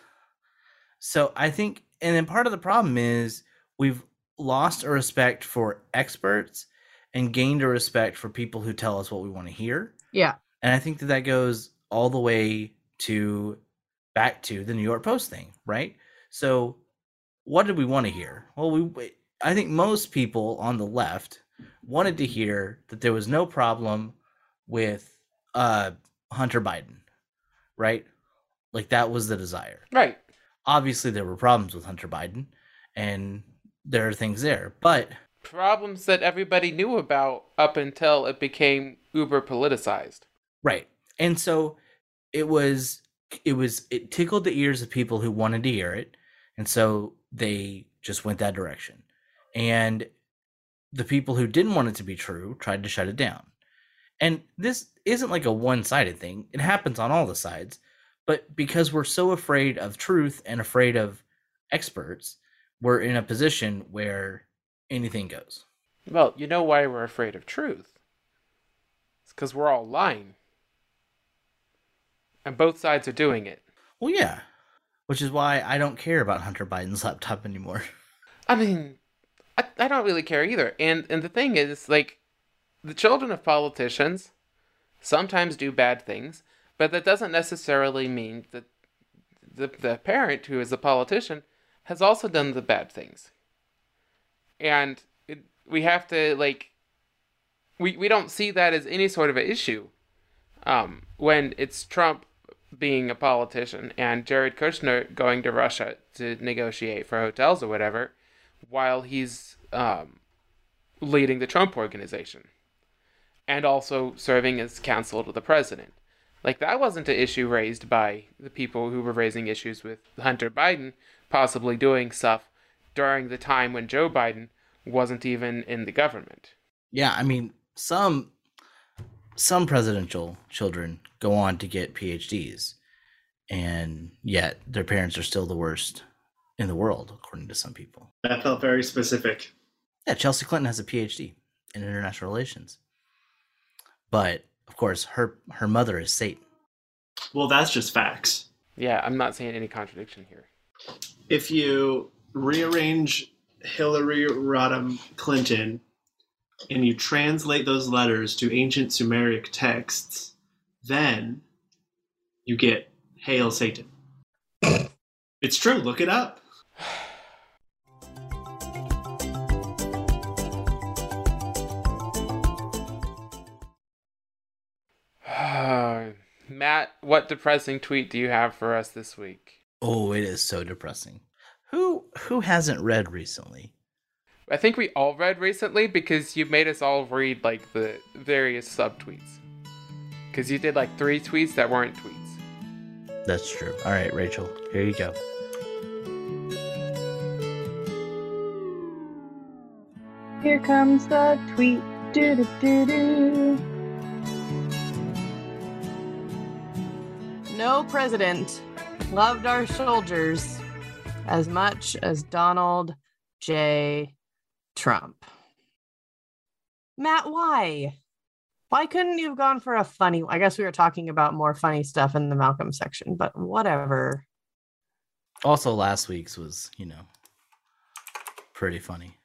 So I think, and then part of the problem is we've lost a respect for experts and gained a respect for people who tell us what we want to hear. Yeah. And I think that that goes all the way to back to the New York Post thing, right? So, what did we want to hear? Well, we I think most people on the left wanted to hear that there was no problem with uh Hunter Biden, right? Like that was the desire. Right. Obviously there were problems with Hunter Biden and there are things there, but Problems that everybody knew about up until it became uber politicized. Right. And so it was it was it tickled the ears of people who wanted to hear it. And so they just went that direction. And the people who didn't want it to be true tried to shut it down. And this isn't like a one-sided thing. It happens on all the sides. But because we're so afraid of truth and afraid of experts, we're in a position where anything goes. Well, you know why we're afraid of truth? It's because we're all lying. And both sides are doing it. Well, yeah. Which is why I don't care about Hunter Biden's *laughs* laptop anymore. I mean, I, I don't really care either. And and the thing is, like, the children of politicians sometimes do bad things, but that doesn't necessarily mean that the the parent who is a politician has also done the bad things. And it, we have to like we we don't see that as any sort of an issue um, when it's Trump being a politician and Jared Kushner going to Russia to negotiate for hotels or whatever, while he's um, leading the Trump organization and also serving as counsel to the president. Like that wasn't an issue raised by the people who were raising issues with Hunter Biden possibly doing stuff during the time when Joe Biden wasn't even in the government. Yeah, I mean, some some presidential children go on to get PhDs, and yet their parents are still the worst in the world, according to some people. That felt very specific. Yeah, Chelsea Clinton has a PhD in international relations, but of course, her her mother is Satan. Well, that's just facts. Yeah, I'm not saying any contradiction here. If you rearrange Hillary Rodham Clinton and you translate those letters to ancient Sumeric texts, then you get Hail Satan. It's true, look it up. *sighs* Matt, what depressing tweet do you have for us this week? Oh, it is so depressing. Who who hasn't read recently? I think we all read recently because you made us all read like the various subtweets. Because you did like three tweets that weren't tweets. That's true. All right, Rachel, here you go. Here comes the tweet. Do do do do. No president loved our soldiers as much as Donald J. Trump. Matt, why? Why couldn't you have gone for a funny? I guess we were talking about more funny stuff in the Malcolm section, but whatever. Also, last week's was, you know, pretty funny.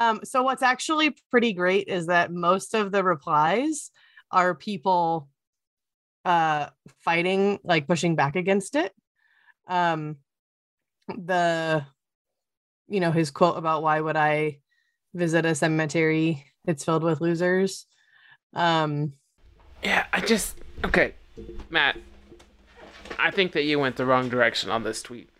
Um, so what's actually pretty great is that most of the replies are people uh fighting like pushing back against it um the you know his quote about why would i visit a cemetery it's filled with losers um Yeah, I just okay, Matt. I think that you went the wrong direction on this tweet.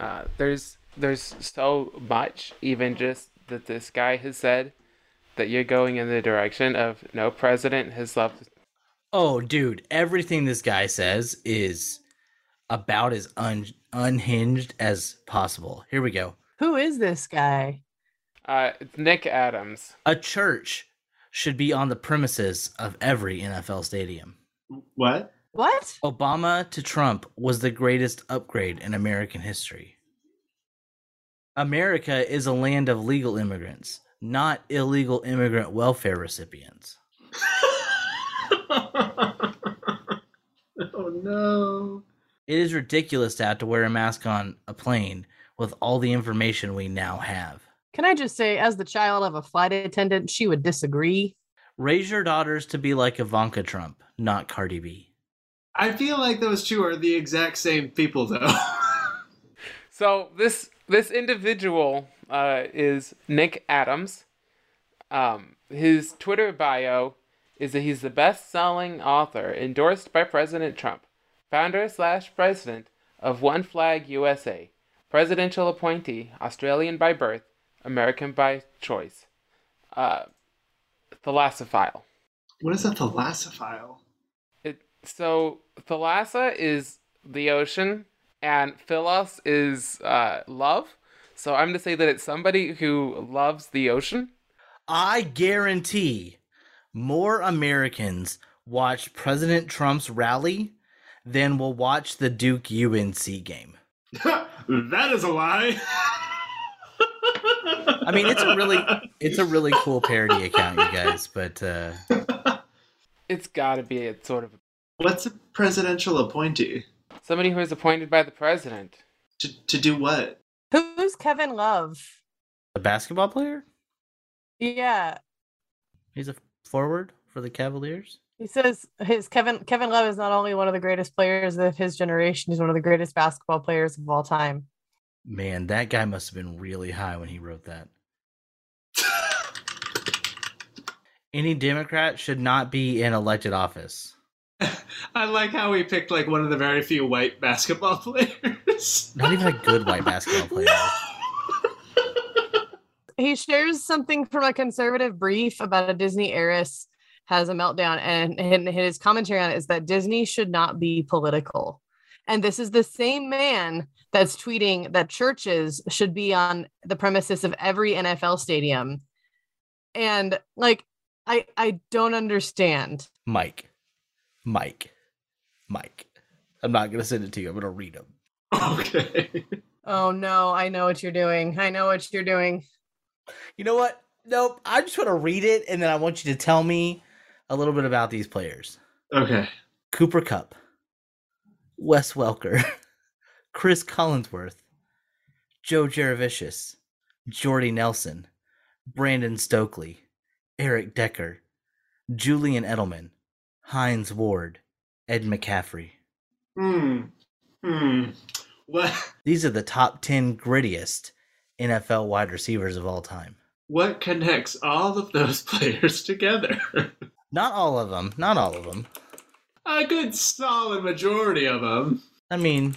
Uh, there's there's so much, even just that this guy has said, that you're going in the direction of no president has loved. Oh, dude, everything this guy says is about as un- unhinged as possible. Here we go. who is this guy Uh, it's Nick Adams. A church should be on the premises of every NFL stadium. What? what Obama to Trump was the greatest upgrade in American history. America is a land of legal immigrants, not illegal immigrant welfare recipients. *laughs* oh no. It is ridiculous to have to wear a mask on a plane with all the information we now have. can i just say as the child of a flight attendant she would disagree Raise your daughters to be like Ivanka Trump, not Cardi B. I feel like those two are the exact same people though. *laughs* So this this individual uh, is Nick Adams. Um, his Twitter bio is that he's the best-selling author endorsed by President Trump, founder slash president of One Flag USA, presidential appointee, Australian by birth, American by choice. Uh, thalassophile. what is a thalassophile? It so thalassa is the ocean and philos is uh, love. So I'm going to say that it's somebody who loves the ocean. I guarantee more Americans watch President Trump's rally than will watch the Duke UNC game. *laughs* that is a lie. I mean, it's a really it's a really cool parody account, you guys, but uh *laughs* It's got to be a sort of What's a presidential appointee? Somebody who is appointed by the president. To to do what? who's kevin love a basketball player? yeah He's a forward for the Cavaliers. He says his Kevin Kevin Love is not only one of the greatest players of his generation, he's one of the greatest basketball players of all time. Man, that guy must have been really high when he wrote that. *laughs* Any Democrat should not be in elected office. *laughs* I like how we picked like one of the very few white basketball *laughs* players. Not even a good white basketball player. *laughs* He shares something from a conservative brief about a Disney heiress has a meltdown, and, and his commentary on it is that Disney should not be political. And this is the same man that's tweeting that churches should be on the premises of every NFL stadium. And like, I I don't understand. Mike. Mike. Mike. I'm not going to send it to you. I'm going to read them. okay. Oh no, I know what you're doing. I know what you're doing. You know what? Nope. I just want to read it and then I want you to tell me a little bit about these players. Okay. Cooper Kupp, Wes Welker, *laughs* Chris Collinsworth, Joe Jurevicius, Jordy Nelson, Brandon Stokley, Eric Decker, Julian Edelman, Hines Ward, Ed McCaffrey. Hmm. Hmm. What? *laughs* These are the top 10 grittiest NFL wide receivers of all time. What connects all of those *laughs* players together? *laughs* Not all of them, not all of them. A good solid majority of them. I mean,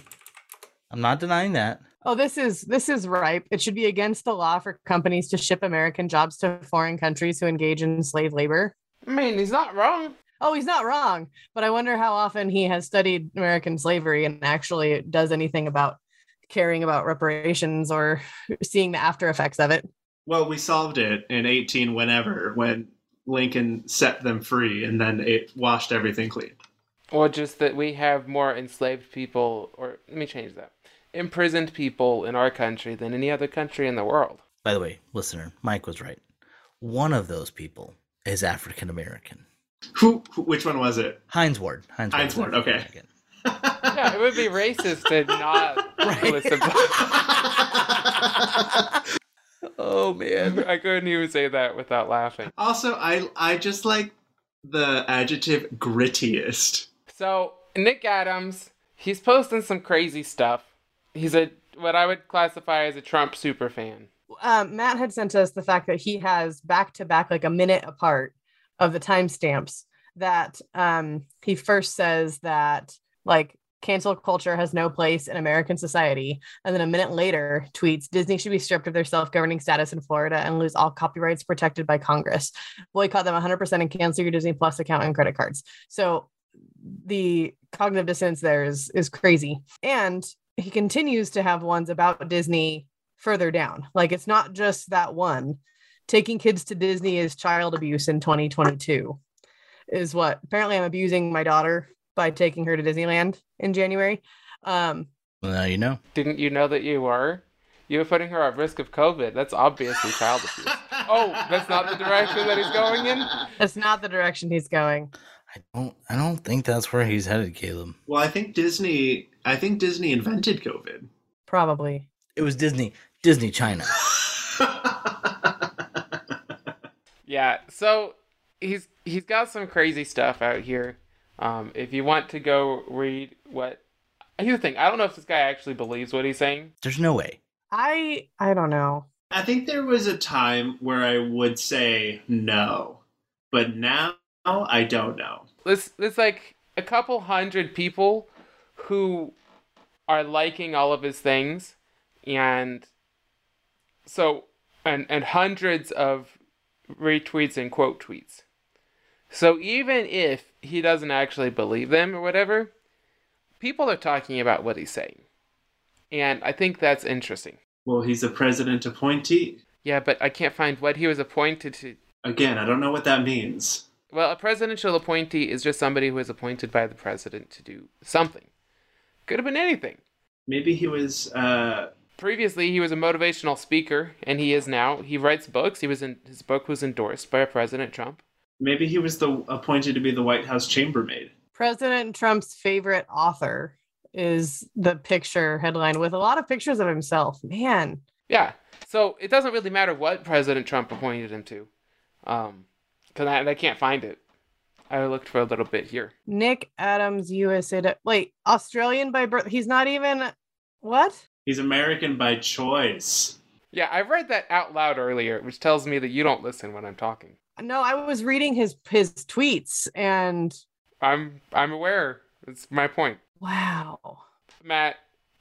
I'm not denying that. Oh, this is this is ripe. It should be against the law for companies to ship American jobs to foreign countries who engage in slave labor. I mean, he's not wrong. Oh, he's not wrong, but I wonder how often he has studied American slavery and actually does anything about caring about reparations or seeing the after effects of it. Well, we solved it in 18 whenever when Lincoln set them free and then it washed everything clean. Or just that we have more enslaved people, or let me change that. Imprisoned people in our country than any other country in the world. By the way, listener, Mike was right. One of those people is African American. Who, who? Which one was it? Hines Ward. Hines, Hines Ward's Ward, okay. Yeah, *laughs* it would be racist to not Right. listen. *laughs* *laughs* Oh man. I couldn't even say that without laughing. also, I I just like the adjective grittiest. So Nick Adams, he's posting some crazy stuff. He's a what I would classify as a Trump super fan. Um, Matt had sent us the fact that he has back to back, like a minute apart of the timestamps that um, he first says that like cancel culture has no place in American society. And then a minute later tweets Disney should be stripped of their self governing status in Florida and lose all copyrights protected by Congress. Boycott them 100% and cancel your Disney Plus account and credit cards. So the cognitive dissonance there is is crazy. And he continues to have ones about Disney further down. Like it's not just that one. Taking kids to Disney is child abuse in 2022. Is what apparently I'm abusing my daughter by taking her to Disneyland in January. Um, Well, now you know. Didn't you know that you were? You were putting her at risk of COVID. That's obviously child abuse. *laughs* Oh, that's not the direction that he's going in? that's not the direction he's going. I don't. I don't think that's where he's headed, Caleb. Well, I think Disney. I think Disney invented COVID. Probably. It was Disney. Disney China. *laughs* Yeah, so he's he's got some crazy stuff out here. Um, if you want to go read what here's the thing, I don't know if this guy actually believes what he's saying. There's no way. I I don't know. I think there was a time where I would say no, but now I don't know. There's there's like a couple hundred people who are liking all of his things and so and and hundreds of retweets and quote tweets. So even if he doesn't actually believe them or whatever, people are talking about what he's saying. And I think that's interesting. Well, he's a president appointee. Yeah, but I can't find what he was appointed to. Again, I don't know what that means. Well, a presidential appointee is just somebody who is appointed by the president to do something. Could have been anything. Maybe he was. Uh, Previously, he was a motivational speaker, and he is now. He writes books. He was in his book was endorsed by President Trump. maybe he was the appointed to be the White House chambermaid. President Trump's favorite author is the picture headline with a lot of pictures of himself. Man, Yeah. So it doesn't really matter what President Trump appointed him to, um, because I, I can't find it. I looked for a little bit here. Nick Adams, USA. to- Wait, Australian by birth. He's not even. What? He's American by choice. Yeah, I read that out loud earlier, which tells me that you don't listen when I'm talking. No, I was reading his his tweets and I'm I'm aware. It's my point. wow. Matt,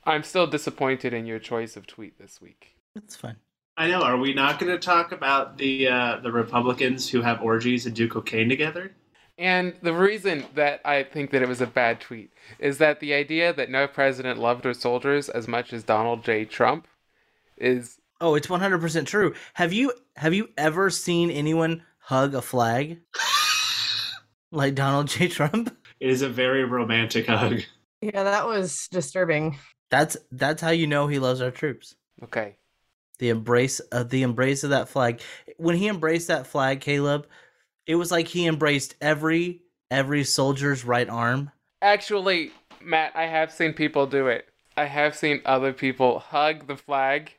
I'm still disappointed in your choice of tweet this week. That's fine. I know. Are we not going to talk about the uh, the Republicans who have orgies and do cocaine together? And the reason that I think that it was a bad tweet is that the idea that no president loved our soldiers as much as Donald J. Trump is Oh, it's 100% true. Have you have you ever seen anyone hug a flag *laughs* like Donald J. Trump? It is a very romantic hug. Yeah, that was disturbing. That's that's how you know he loves our troops. okay. The embrace of the embrace of that flag. When he embraced that flag, Caleb, it was like he embraced every every soldier's right arm. Actually, Matt, I have seen people do it. I have seen other people hug the flag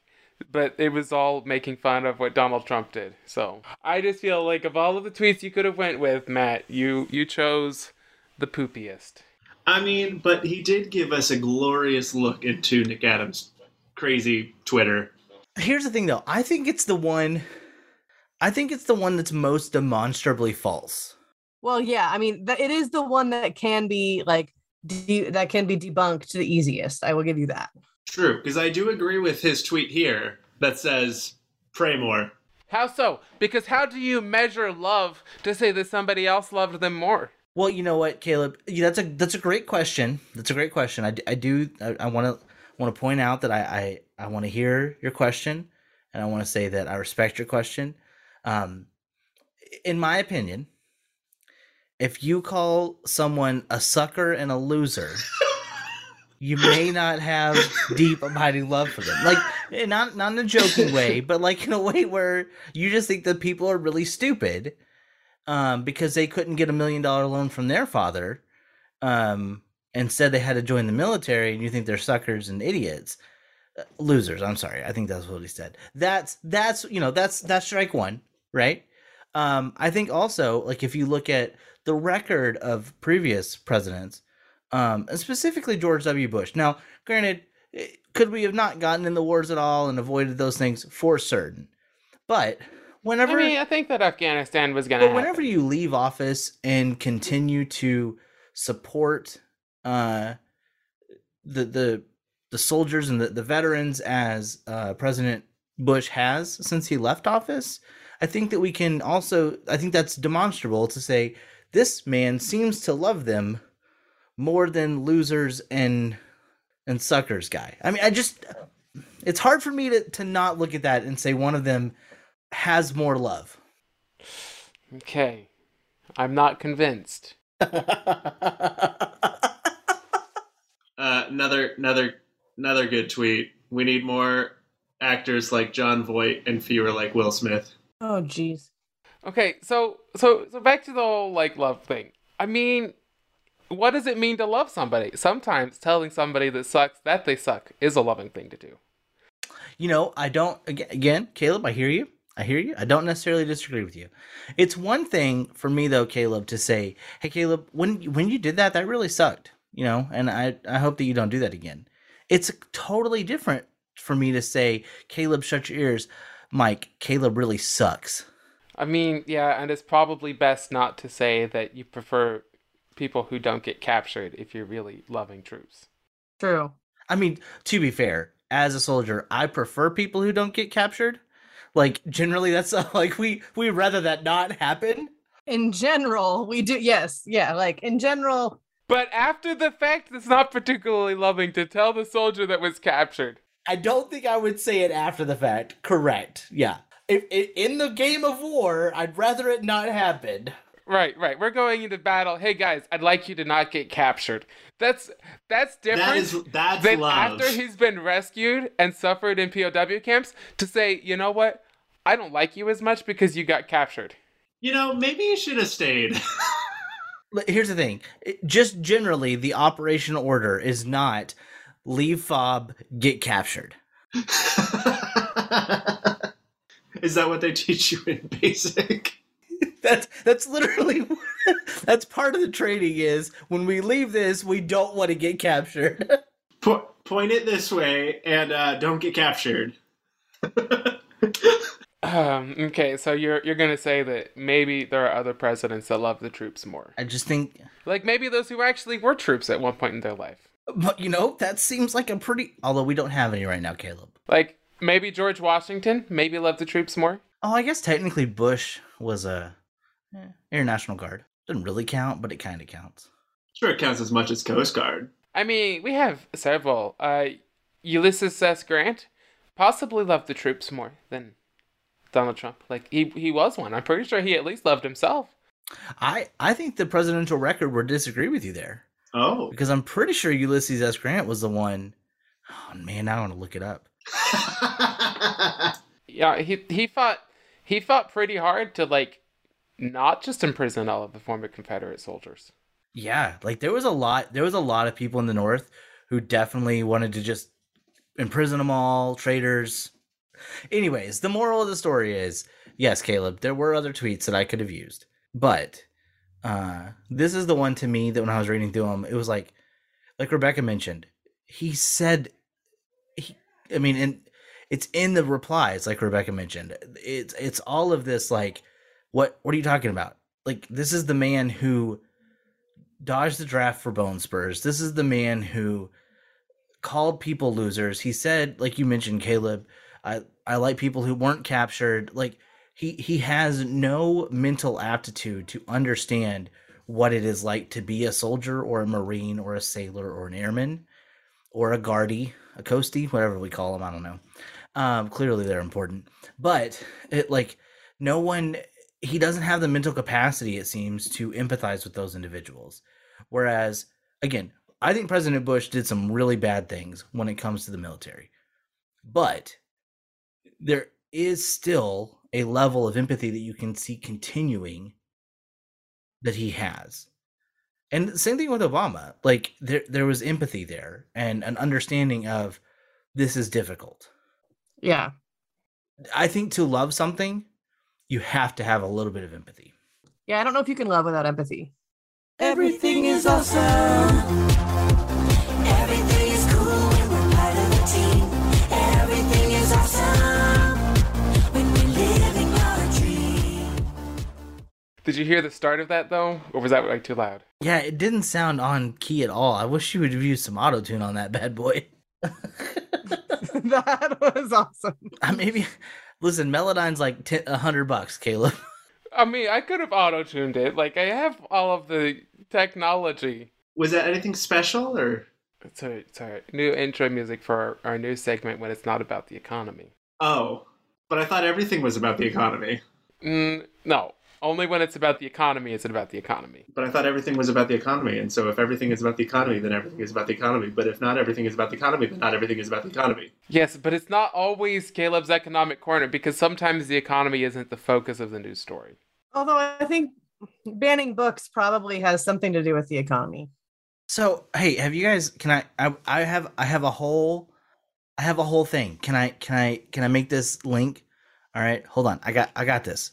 but it was all making fun of what Donald Trump did. So I just feel like of all of the tweets you could have went with, Matt, you you chose the poopiest. I mean, but he did give us a glorious look into Nick Adams' crazy Twitter. Here's the thing, though. I think it's the one. I think it's the one that's most demonstrably false. Well, yeah, I mean, th- it is the one that can be like de- that can be debunked the easiest. I will give you that. True, because I do agree with his tweet here that says, pray more. How so? Because how do you measure love to say that somebody else loved them more? Well, you know what, Caleb? Yeah, that's a that's a great question. That's a great question. I, I do I want to want to point out that I I, I want to hear your question, and I want to say that I respect your question. Um, in my opinion, if you call someone a sucker and a loser, you may not have deep abiding love for them. Like eh, not not in a joking way, *laughs* but like in a way where you just think that people are really stupid um, because they couldn't get a million dollar loan from their father um, and said they had to join the military and you think they're suckers and idiots. Uh, losers i'm sorry i think that's what he said. That's that's you know that's that's strike one right um i think also like if you look at the record of previous presidents um and specifically george w bush now granted eh, could we have not gotten in the wars at all and avoided those things for certain but whenever I mean, I think that Afghanistan was gonna. but happen. whenever you leave office and continue to support uh, the the the soldiers and the, the veterans as uh, President Bush has since he left office, I think that we can also I think that's demonstrable to say this man seems to love them more than losers and and suckers guy. I mean, I just it's hard for me to to not look at that and say one of them has more love. Okay, I'm not convinced. *laughs* Uh, another another another good tweet. We need more actors like Jon Voight and fewer like Will Smith. Oh, jeez. Okay, so so so back to the whole like love thing. I mean, what does it mean to love somebody? Sometimes telling somebody that sucks that they suck is a loving thing to do. you know, I don't again, again, Caleb, I hear you. I hear you. I don't necessarily disagree with you. It's one thing for me though, Caleb, to say, "Hey Caleb, when when you did that, that really sucked." You know, and I I hope that you don't do that again. It's totally different for me to say, "Caleb, shut your ears." Mike, Caleb really sucks. I mean, yeah, and it's probably best not to say that you prefer people who don't get captured if you're really loving troops. True. I mean, to be fair, as a soldier, I prefer people who don't get captured. Like generally that's *laughs* like we we rather that not happen. In general, we do. Yes. Yeah. Like in general, But after the fact, it's not particularly loving to tell the soldier that was captured. I don't think I would say it after the fact. Correct. Yeah. If, if in the game of war, I'd rather it not happen. Right, right. We're going into battle. Hey guys, I'd like you to not get captured. That's that's different. That is that's then love. after he's been rescued and suffered in POW camps to say, you know what? I don't like you as much because you got captured. you know, maybe you should have stayed. *laughs* Here's the thing. Just generally, the operation order is not leave fob, get captured. *laughs* is that what they teach you in basic? *laughs* That's that's literally *laughs* that's part of the training is when we leave this, we don't want to get captured. Po- point it this way and uh, don't get captured. Um, okay, so you're you're gonna say that maybe there are other presidents that love the troops more, I just think like maybe those who actually were troops at one point in their life, but you know, that seems like a pretty although we don't have any right now, Caleb. like maybe George Washington maybe loved the troops more. Oh, I guess technically Bush was a eh, Air National Guard. Doesn't really count, but it kind of counts. Sure, it counts as much as Coast Guard. I mean, we have several. Uh, Ulysses S. Grant possibly loved the troops more than Donald Trump. Like he he was one. I'm pretty sure he at least loved himself. I I think the presidential record would disagree with you there Oh. because I'm pretty sure Ulysses S. Grant was the one oh man, I want to look it up. *laughs* Yeah, he he fought he fought pretty hard to like not just imprison all of the former Confederate soldiers. Yeah, like there was a lot there was a lot of people in the north who definitely wanted to just imprison them all, traitors. Anyways, the moral of the story is yes, Caleb, there were other tweets that I could have used, but uh, this is the one to me that when I was reading through them, it was like, like Rebecca mentioned, he said, he, I mean, and it's in the replies, like Rebecca mentioned. It's it's all of this like, what what are you talking about? Like this is the man who dodged the draft for Bone Spurs. This is the man who called people losers. He said, like you mentioned, Caleb, I I like people who weren't captured. Like he he has no mental aptitude to understand what it is like to be a soldier or a marine or a sailor or an airman or a guardie, a coastie, whatever we call them. I don't know. Um, clearly they're important, but it like no one. He doesn't have the mental capacity, it seems, to empathize with those individuals. Whereas, again, I think President Bush did some really bad things when it comes to the military. But there is still a level of empathy that you can see continuing that he has. And same thing with Obama. Like there there was empathy there and an understanding of this is difficult. Yeah. I think to love something, you have to have a little bit of empathy. Yeah, I don't know if you can love without empathy. Everything is awesome. Did you hear the start of that though, or was that like too loud? Yeah, it didn't sound on key at all. I wish you would have used some auto tune on that bad boy. *laughs* that was awesome. *laughs* Uh, Maybe listen, Melodyne's like t- a hundred bucks, Caleb. *laughs* I mean, I could have auto tuned it. Like I have all of the technology. Was that anything special or? It's a, it's a new intro music for our, our new segment when it's not about the economy. Oh, but I thought everything was about the economy. Mm, no, only when it's about the economy is it about the economy. But I thought everything was about the economy, and so if everything is about the economy, then everything is about the economy. But if not everything is about the economy, then not everything is about the economy. Yes, but it's not always Caleb's economic corner because sometimes the economy isn't the focus of the news story. Although I think banning books probably has something to do with the economy. So hey, have you guys? Can I? I, I have I have a whole, I have a whole thing. Can I? Can I? Can I make this link? All right, hold on. I got I got this.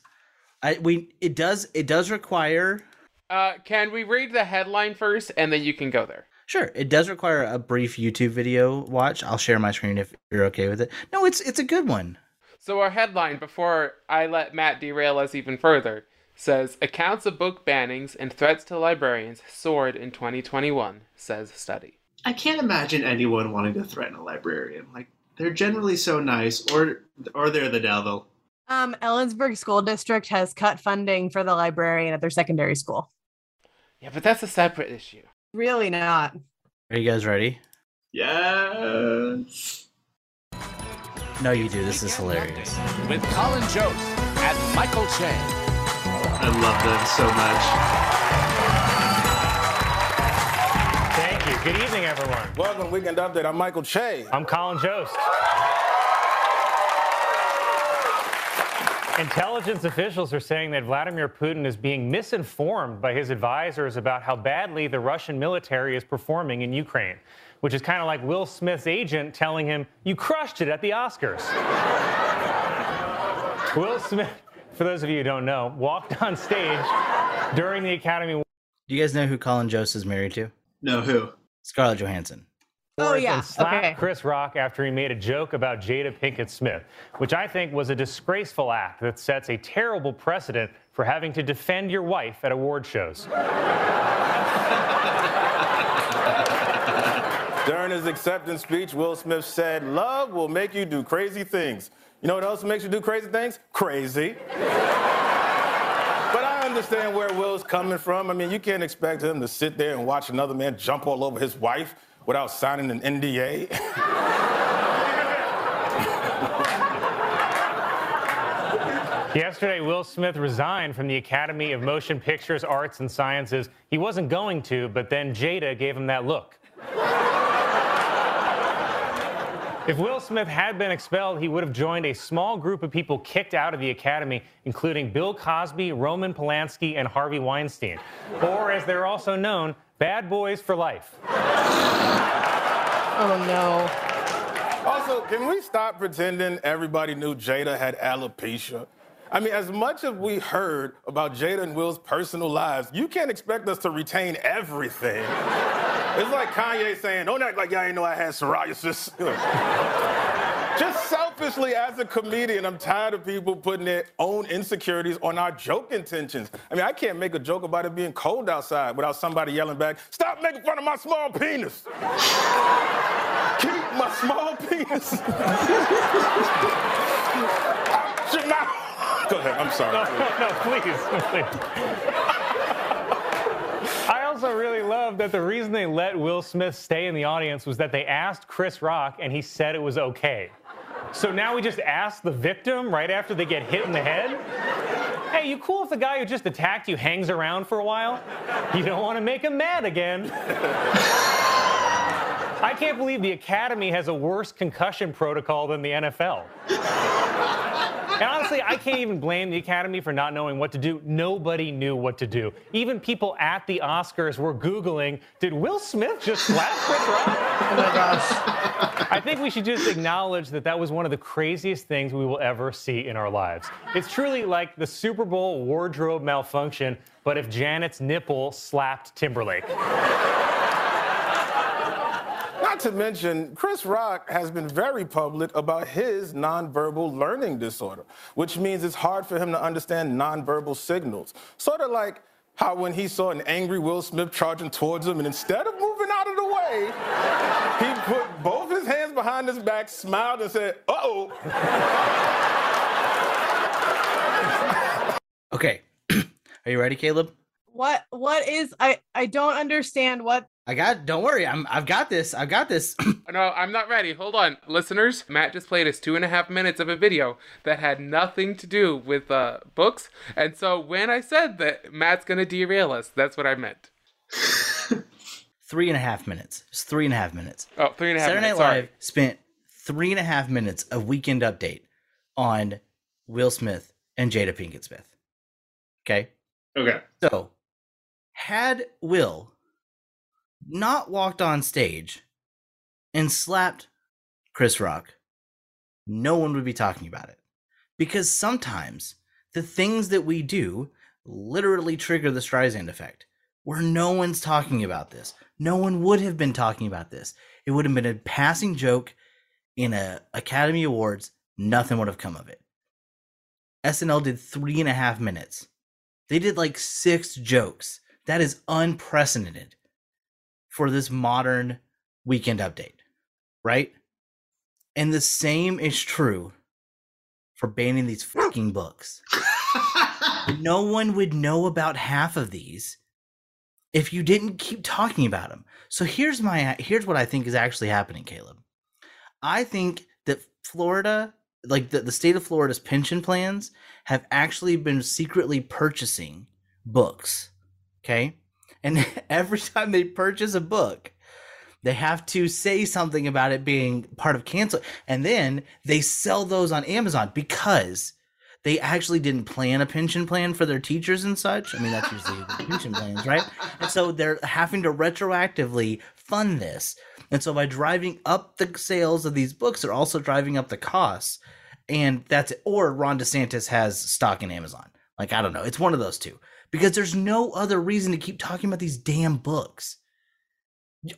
I we it does it does require Uh, can we read the headline first and then you can go there? Sure, it does require a brief YouTube video watch. I'll share my screen if you're okay with it. No, it's it's a good one. So our headline, before I let Matt derail us even further, says accounts of book bannings and threats to librarians soared in 2021, says study. I can't imagine anyone wanting to threaten a librarian. Like they're generally so nice, or or they're the devil. Um, Ellensburg School District has cut funding for the librarian at their secondary school. Yeah, but that's a separate issue. Really not. Are you guys ready? Yes. No, you do. This is hilarious. with Colin Jost and Michael Che. I love them so much. Thank you. Good evening, everyone. Welcome to Weekend Update. I'm Michael Che. I'm Colin Jost. Intelligence officials are saying that Vladimir Putin is being misinformed by his advisors about how badly the Russian military is performing in Ukraine, which is kind of like Will Smith's agent telling him, You crushed it at the Oscars. *laughs* Will Smith, for those of you who don't know, walked on stage during the Academy Do you guys know who Colin Jost is married to? No, who? Scarlett Johansson. Oh Awards yeah. and slapped Okay. Chris Rock after he made a joke about Jada Pinkett Smith, which I think was a disgraceful act that sets a terrible precedent for having to defend your wife at award shows. During his acceptance speech, Will Smith said, Love will make you do crazy things. You know what else makes you do crazy things? Crazy. but I understand where Will's coming from. I mean, you can't expect him to sit there and watch another man jump all over his wife without signing an NDA. *laughs* Yesterday, Will Smith resigned from the Academy of Motion Pictures, Arts, and Sciences. He wasn't going to, but then Jada gave him that look. If Will Smith had been expelled, he would have joined a small group of people kicked out of the Academy, including Bill Cosby, Roman Polanski, and Harvey Weinstein. Or, as they're also known, Bad Boys for Life. Oh no. Also, can we stop pretending everybody knew Jada had alopecia? I mean, as much as we heard about Jada and Will's personal lives, you can't expect us to retain everything. it's like Kanye saying, don't act like y'all ain't know I had psoriasis. *laughs* Just selfishly, as a comedian, I'm tired of people putting their own insecurities on our joke intentions. I mean, I can't make a joke about it being cold outside without somebody yelling back, stop making fun of my small penis. Keep my small penis. Not. Go ahead, I'm sorry. no, please, please. I also really love that the reason they let Will Smith stay in the audience was that they asked Chris Rock and he said it was okay. So now we just ask the victim right after they get hit in the head? Hey, you cool if the guy who just attacked you hangs around for a while? You don't want to make him mad again. I can't believe the Academy has a worse concussion protocol than the NFL. And honestly, I can't even blame the Academy for not knowing what to do. Nobody knew what to do. Even people at the Oscars were Googling, did Will Smith just slap Chris Rock? Oh my gosh. I think we should just acknowledge that that was one of the craziest things we will ever see in our lives. It's truly like the Super Bowl wardrobe malfunction, but if Janet's nipple slapped Timberlake. Not to mention, Chris Rock has been very public about his nonverbal learning disorder, which means it's hard for him to understand nonverbal signals. Sort of like how when he saw an angry Will Smith charging towards him, and instead of moving out of the way, he put both his hands behind his back, smiled, and said, uh oh. Okay. *clears throat* Are you ready, Caleb? What what is I I don't understand what I got don't worry, I'm I've got this. I've got this. *clears throat* *clears throat* No, I'm not ready. Hold on. Listeners, Matt just played us two and a half minutes of a video that had nothing to do with uh, books. And so when I said that Matt's going to derail us, that's what I meant. *laughs* three and a half minutes. It's three and a half minutes. Oh, three and a half Saturday minutes. Night Sorry. Live spent three and a half minutes of weekend update on Will Smith and Jada Pinkett Smith. Okay. Okay. So, had Will not walked on stage and slapped Chris Rock, no one would be talking about it. Because sometimes the things that we do literally trigger the Streisand effect, where no one's talking about this. No one would have been talking about this. It would have been a passing joke in a Academy Awards. Nothing would have come of it. SNL did three and a half minutes. They did like six jokes. That is unprecedented for this modern weekend update, right? And the same is true for banning these fucking books. no one would know about half of these if you didn't keep talking about them. So here's my here's what I think is actually happening, Caleb. I think that Florida, like the, the state of Florida's pension plans, have actually been secretly purchasing books. Okay. And *laughs* every time they purchase a book, they have to say something about it being part of cancel. And then they sell those on Amazon because they actually didn't plan a pension plan for their teachers and such. I mean, that's usually the *laughs* pension plans, right? And so they're having to retroactively fund this. And so by driving up the sales of these books, they're also driving up the costs. And that's it. Or Ron DeSantis has stock in Amazon. Like, I don't know. It's one of those two. Because there's no other reason to keep talking about these damn books.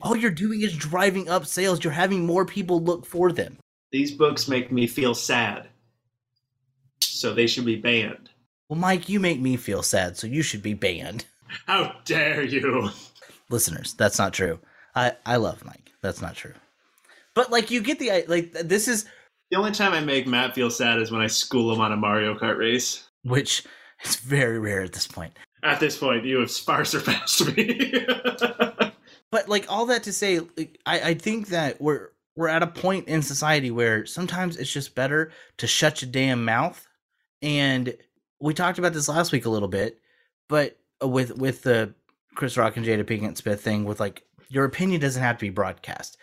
All you're doing is driving up sales. You're having more people look for them. These books make me feel sad. So they should be banned. Well, Mike, you make me feel sad, so you should be banned. *laughs* How dare you? Listeners, that's not true. I I love Mike. That's not true. But like you get the i- like this is The only time I make Matt feel sad is when I school him on a Mario Kart race. which is very rare at this point. At this point, you have far surpassed me. *laughs* But like all that to say, like, I I think that we're we're at a point in society where sometimes it's just better to shut your damn mouth. And we talked about this last week a little bit, but with with the Chris Rock and Jada Pinkett Smith thing, with like your opinion doesn't have to be broadcast,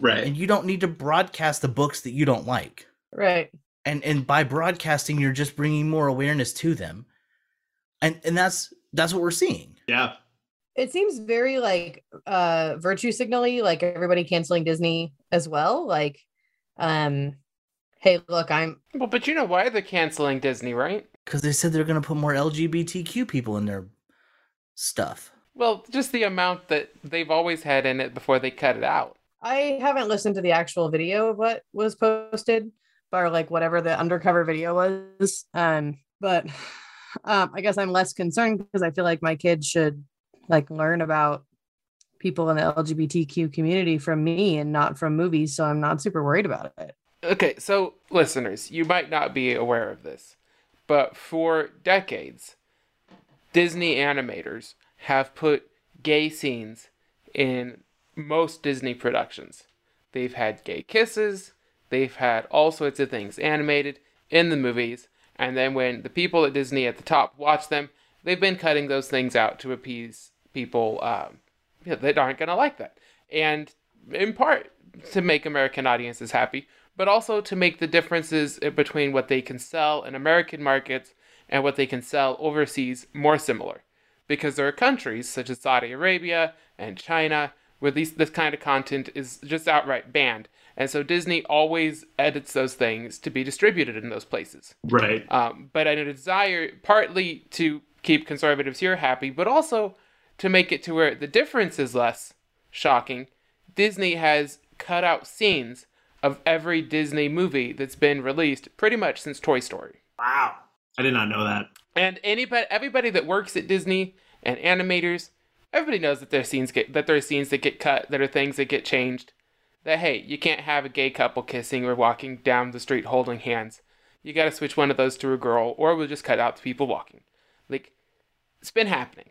right. and you don't need to broadcast the books that you don't like. right. and and by broadcasting you're just bringing more awareness to them and and that's that's what we're seeing Yeah. It seems very like uh virtue signally, like everybody canceling Disney as well. Like Um, hey, look, I'm Well, but you know why they're canceling Disney, right? Because they said they're going to put more LGBTQ people in their stuff. Well, just the amount that they've always had in it before they cut it out. I haven't listened to the actual video of what was posted, or like whatever the undercover video was. Um, but um, I guess I'm less concerned because I feel like my kids should like learn about people in the LGBTQ community from me and not from movies. So I'm not super worried about it. Okay, so listeners, you might not be aware of this, but for decades, Disney animators have put gay scenes in most Disney productions. They've had gay kisses, they've had all sorts of things animated in the movies, and then when the people at Disney at the top watch them, they've been cutting those things out to appease people um, that aren't going to like that. And in part to make American audiences happy, but also to make the differences between what they can sell in American markets and what they can sell overseas more similar. Because there are countries such as Saudi Arabia and China where these, this kind of content is just outright banned. And so Disney always edits those things to be distributed in those places. Right. Um, but in a desire, partly to keep conservatives here happy, but also to make it to where the difference is less shocking, Disney has cut out scenes of every Disney movie that's been released pretty much since Toy Story. Wow. I did not know that. And anybody, everybody that works at Disney and animators, everybody knows that there's scenes get that there are scenes that get cut, that are things that get changed. That hey, you can't have a gay couple kissing or walking down the street holding hands. You got to switch one of those to a girl, or we'll just cut out the people walking. Like, it's been happening.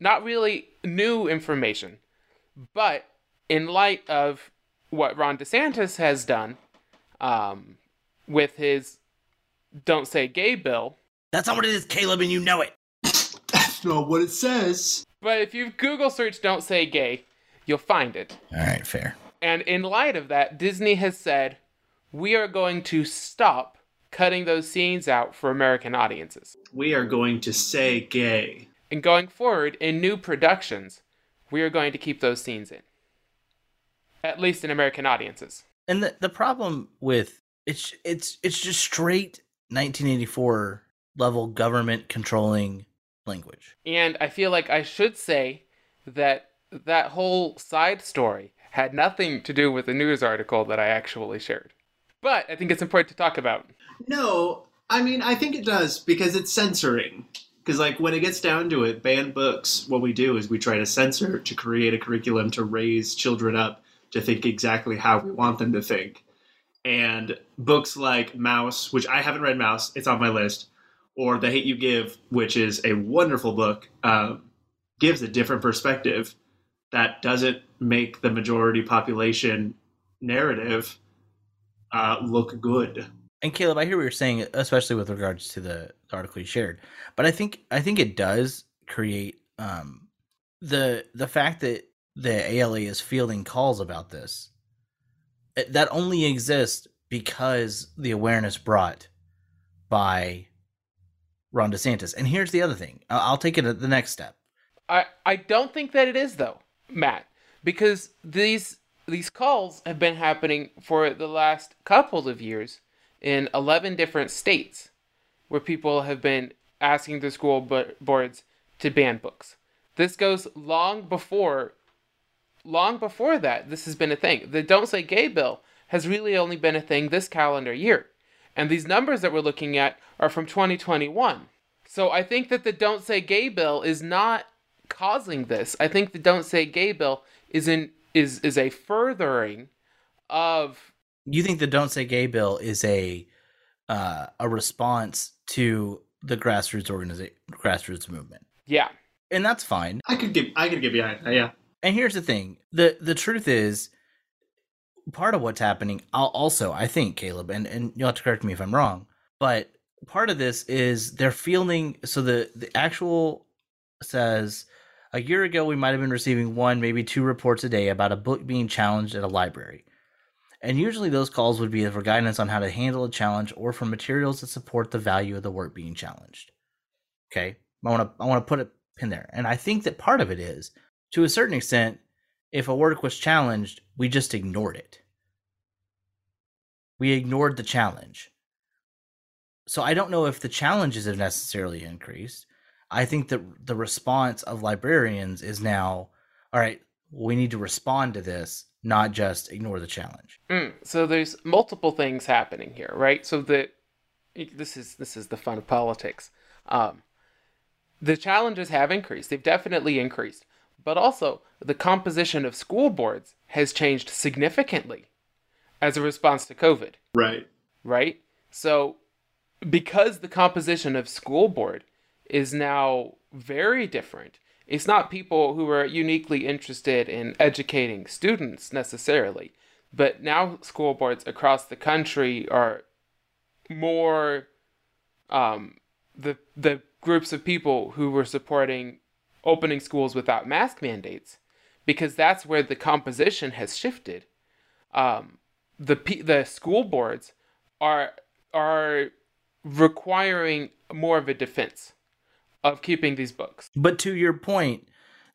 Not really new information, but in light of what Ron DeSantis has done um, with his "Don't Say Gay" bill, That's not what it is, Caleb, and you know it. That's not what it says. but if you Google search "Don't Say Gay," you'll find it. All right, fair. And in light of that, Disney has said, we are going to stop cutting those scenes out for American audiences. We are going to say gay. And going forward, in new productions, we are going to keep those scenes in. At least in American audiences. And the the problem with it's it's it's just straight 1984 level government controlling language. And I feel like I should say that that whole side story had nothing to do with the news article that I actually shared. But I think it's important to talk about. No, I mean, I think it does because it's censoring. Because, like, when it gets down to it, banned books, what we do is we try to censor to create a curriculum to raise children up to think exactly how we want them to think. And books like Maus, which I haven't read Maus, it's on my list, or The Hate You Give, which is a wonderful book, um, gives a different perspective that doesn't make the majority population narrative uh, look good. And Caleb, I hear what you're saying, especially with regards to the, the article you shared. But I think I think it does create um, the the fact that the ALA is fielding calls about this. That only exists because the awareness brought by Ron DeSantis. And here's the other thing. I- I'll take it at the next step. I, I don't think that it is though, Matt, because these these calls have been happening for the last couple of years in 11 different states where people have been asking the school boards to ban books. This goes long before long before that this has been a thing. The don't say gay bill has really only been a thing this calendar year. And these numbers that we're looking at are from 2021. So I think that the don't say gay bill is not causing this. I think the don't say gay bill is in is is a furthering of You think the Don't Say Gay bill is a uh, a response to the grassroots organization, grassroots movement, yeah. and that's fine. I could give I could give behind that, yeah. And here's the thing: the the truth is, part of what's happening. I'll also, I think, Caleb, and and you'll have to correct me if I'm wrong, but part of this is they're fielding. So the the actual says a year ago we might have been receiving one, maybe two reports a day about a book being challenged at a library. And usually those calls would be for guidance on how to handle a challenge or for materials that support the value of the work being challenged. Okay. I want to I want to put a pin there. And I think that part of it is to a certain extent if a work was challenged, we just ignored it. We ignored the challenge. So I don't know if the challenges have necessarily increased. I think that the response of librarians is now, all right, we need to respond to this, not just ignore the challenge. Mm, so there's multiple things happening here, right? So the this is this is the fun of politics. Um, the challenges have increased; they've definitely increased, but also the composition of school boards has changed significantly as a response to COVID. Right. right? So, because the composition of school board is now very different, it's not people who are uniquely interested in educating students necessarily, but now school boards across the country are more um, the the groups of people who were supporting opening schools without mask mandates, because that's where the composition has shifted. Um, the the school boards are are requiring more of a defense of keeping these books. But to your point,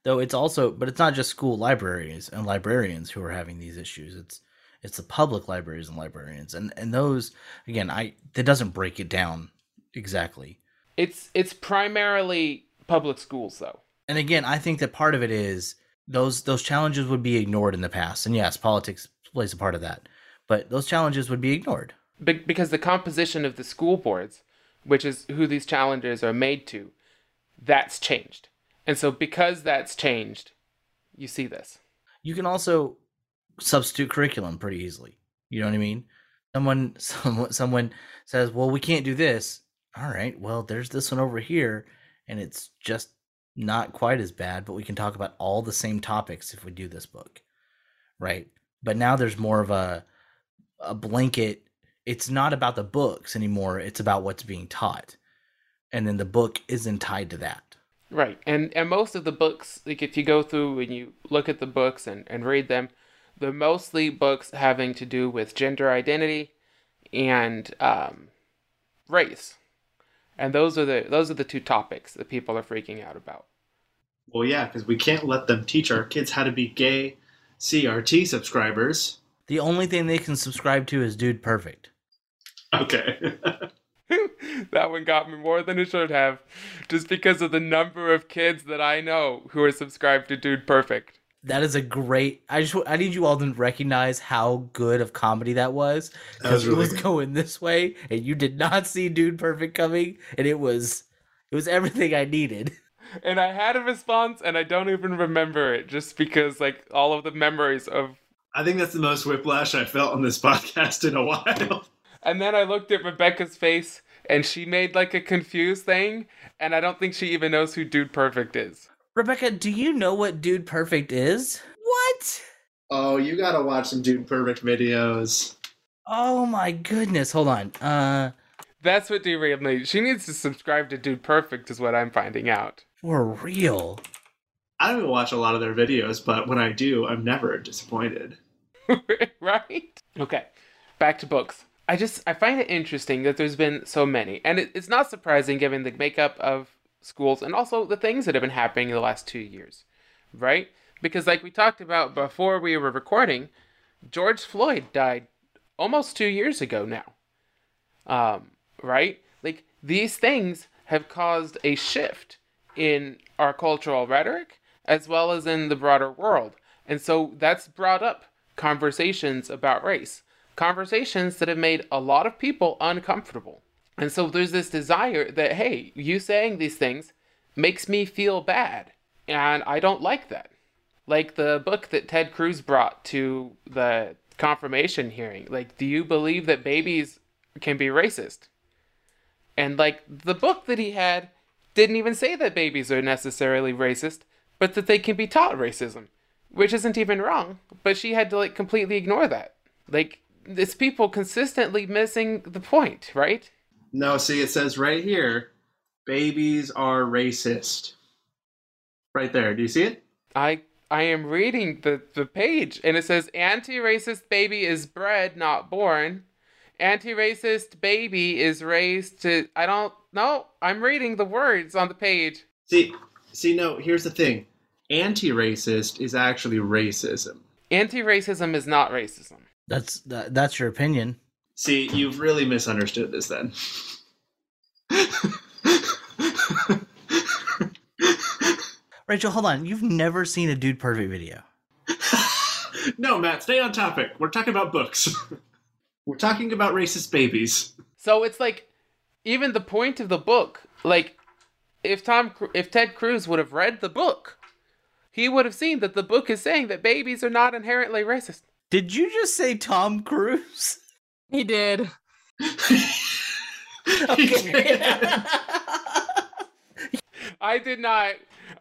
though, it's also, but it's not just school libraries and librarians who are having these issues. It's it's the public libraries and librarians, and and those again, I that doesn't break it down exactly. It's it's primarily public schools though. And again, I think that part of it is those those challenges would be ignored in the past, and yes, politics plays a part of that. But those challenges would be ignored. Be- because the composition of the school boards, which is who these challenges are made to, that's changed. And so because that's changed, you see this. You can also substitute curriculum pretty easily. You know what I mean? Someone *laughs* someone someone says, "Well, we can't do this." All right. Well, there's this one over here and it's just not quite as bad, but we can talk about all the same topics if we do this book. Right? But now there's more of a a blanket it's not about the books anymore, it's about what's being taught. And then the book isn't tied to that. Right. And and most of the books, like if you go through and you look at the books and, and read them, they're mostly books having to do with gender identity and um, race. And those are the those are the two topics that people are freaking out about. Well, yeah, because we can't let them teach our kids how to be gay CRT subscribers. The only thing they can subscribe to is Dude Perfect. Okay. *laughs* *laughs* that one got me more than it should have, just because of the number of kids that I know who are subscribed to Dude Perfect. That is a great. I just I need you all to recognize how good of comedy that was That was because really it was good. going this way, and you did not see Dude Perfect coming, and it was it was everything I needed. *laughs* And I had a response, and I don't even remember it, just because like all of the memories of. I think that's the most whiplash I felt on this *laughs* podcast in a while. And then I looked at Rebecca's face, and she made like a confused thing, and I don't think she even knows who Dude Perfect is. Rebecca, do you know what Dude Perfect is? What? Oh, you gotta watch some Dude Perfect videos. Oh my goodness! Hold on. Uh, That's what derailed me. She needs to subscribe to Dude Perfect, is what I'm finding out. for real. I don't even watch a lot of their videos, but when I do, I'm never disappointed. *laughs* right? Okay, back to books. I just I find it interesting that there's been so many, and it, it's not surprising given the makeup of schools and also the things that have been happening in the last two years, right? Because like we talked about before we were recording, George Floyd died almost two years ago now. Um, right? Like these things have caused a shift in our cultural rhetoric as well as in the broader world. And so that's brought up conversations about race, conversations that have made a lot of people uncomfortable. And so there's this desire that, hey, you saying these things makes me feel bad. And I don't like that. Like the book that Ted Cruz brought to the confirmation hearing. Like, do you believe that babies can be racist? And like the book that he had didn't even say that babies are necessarily racist, but that they can be taught racism, which isn't even wrong. But she had to like completely ignore that. Like it's people consistently missing the point, right? No, see, it says right here, babies are racist. Right there. Do you see it? I I am reading the the page and it says anti-racist baby is bred, not born. Anti-racist baby is raised to I don't know. I'm reading the words on the page. See, see, no. Here's the thing: anti-racist is actually racism. Anti-racism is not racism. That's that, that's your opinion. See, you've really misunderstood this then. *laughs* Rachel, hold on. You've never seen a Dude Perfect video. *laughs* no, Matt, stay on topic. We're talking about books. *laughs* We're talking about racist babies. So it's like, even the point of the book, like, if Tom, if Ted Cruz would have read the book, he would have seen that the book is saying that babies are not inherently racist. Did you just say Tom Cruise? *laughs* He did. *laughs* *laughs* I did not.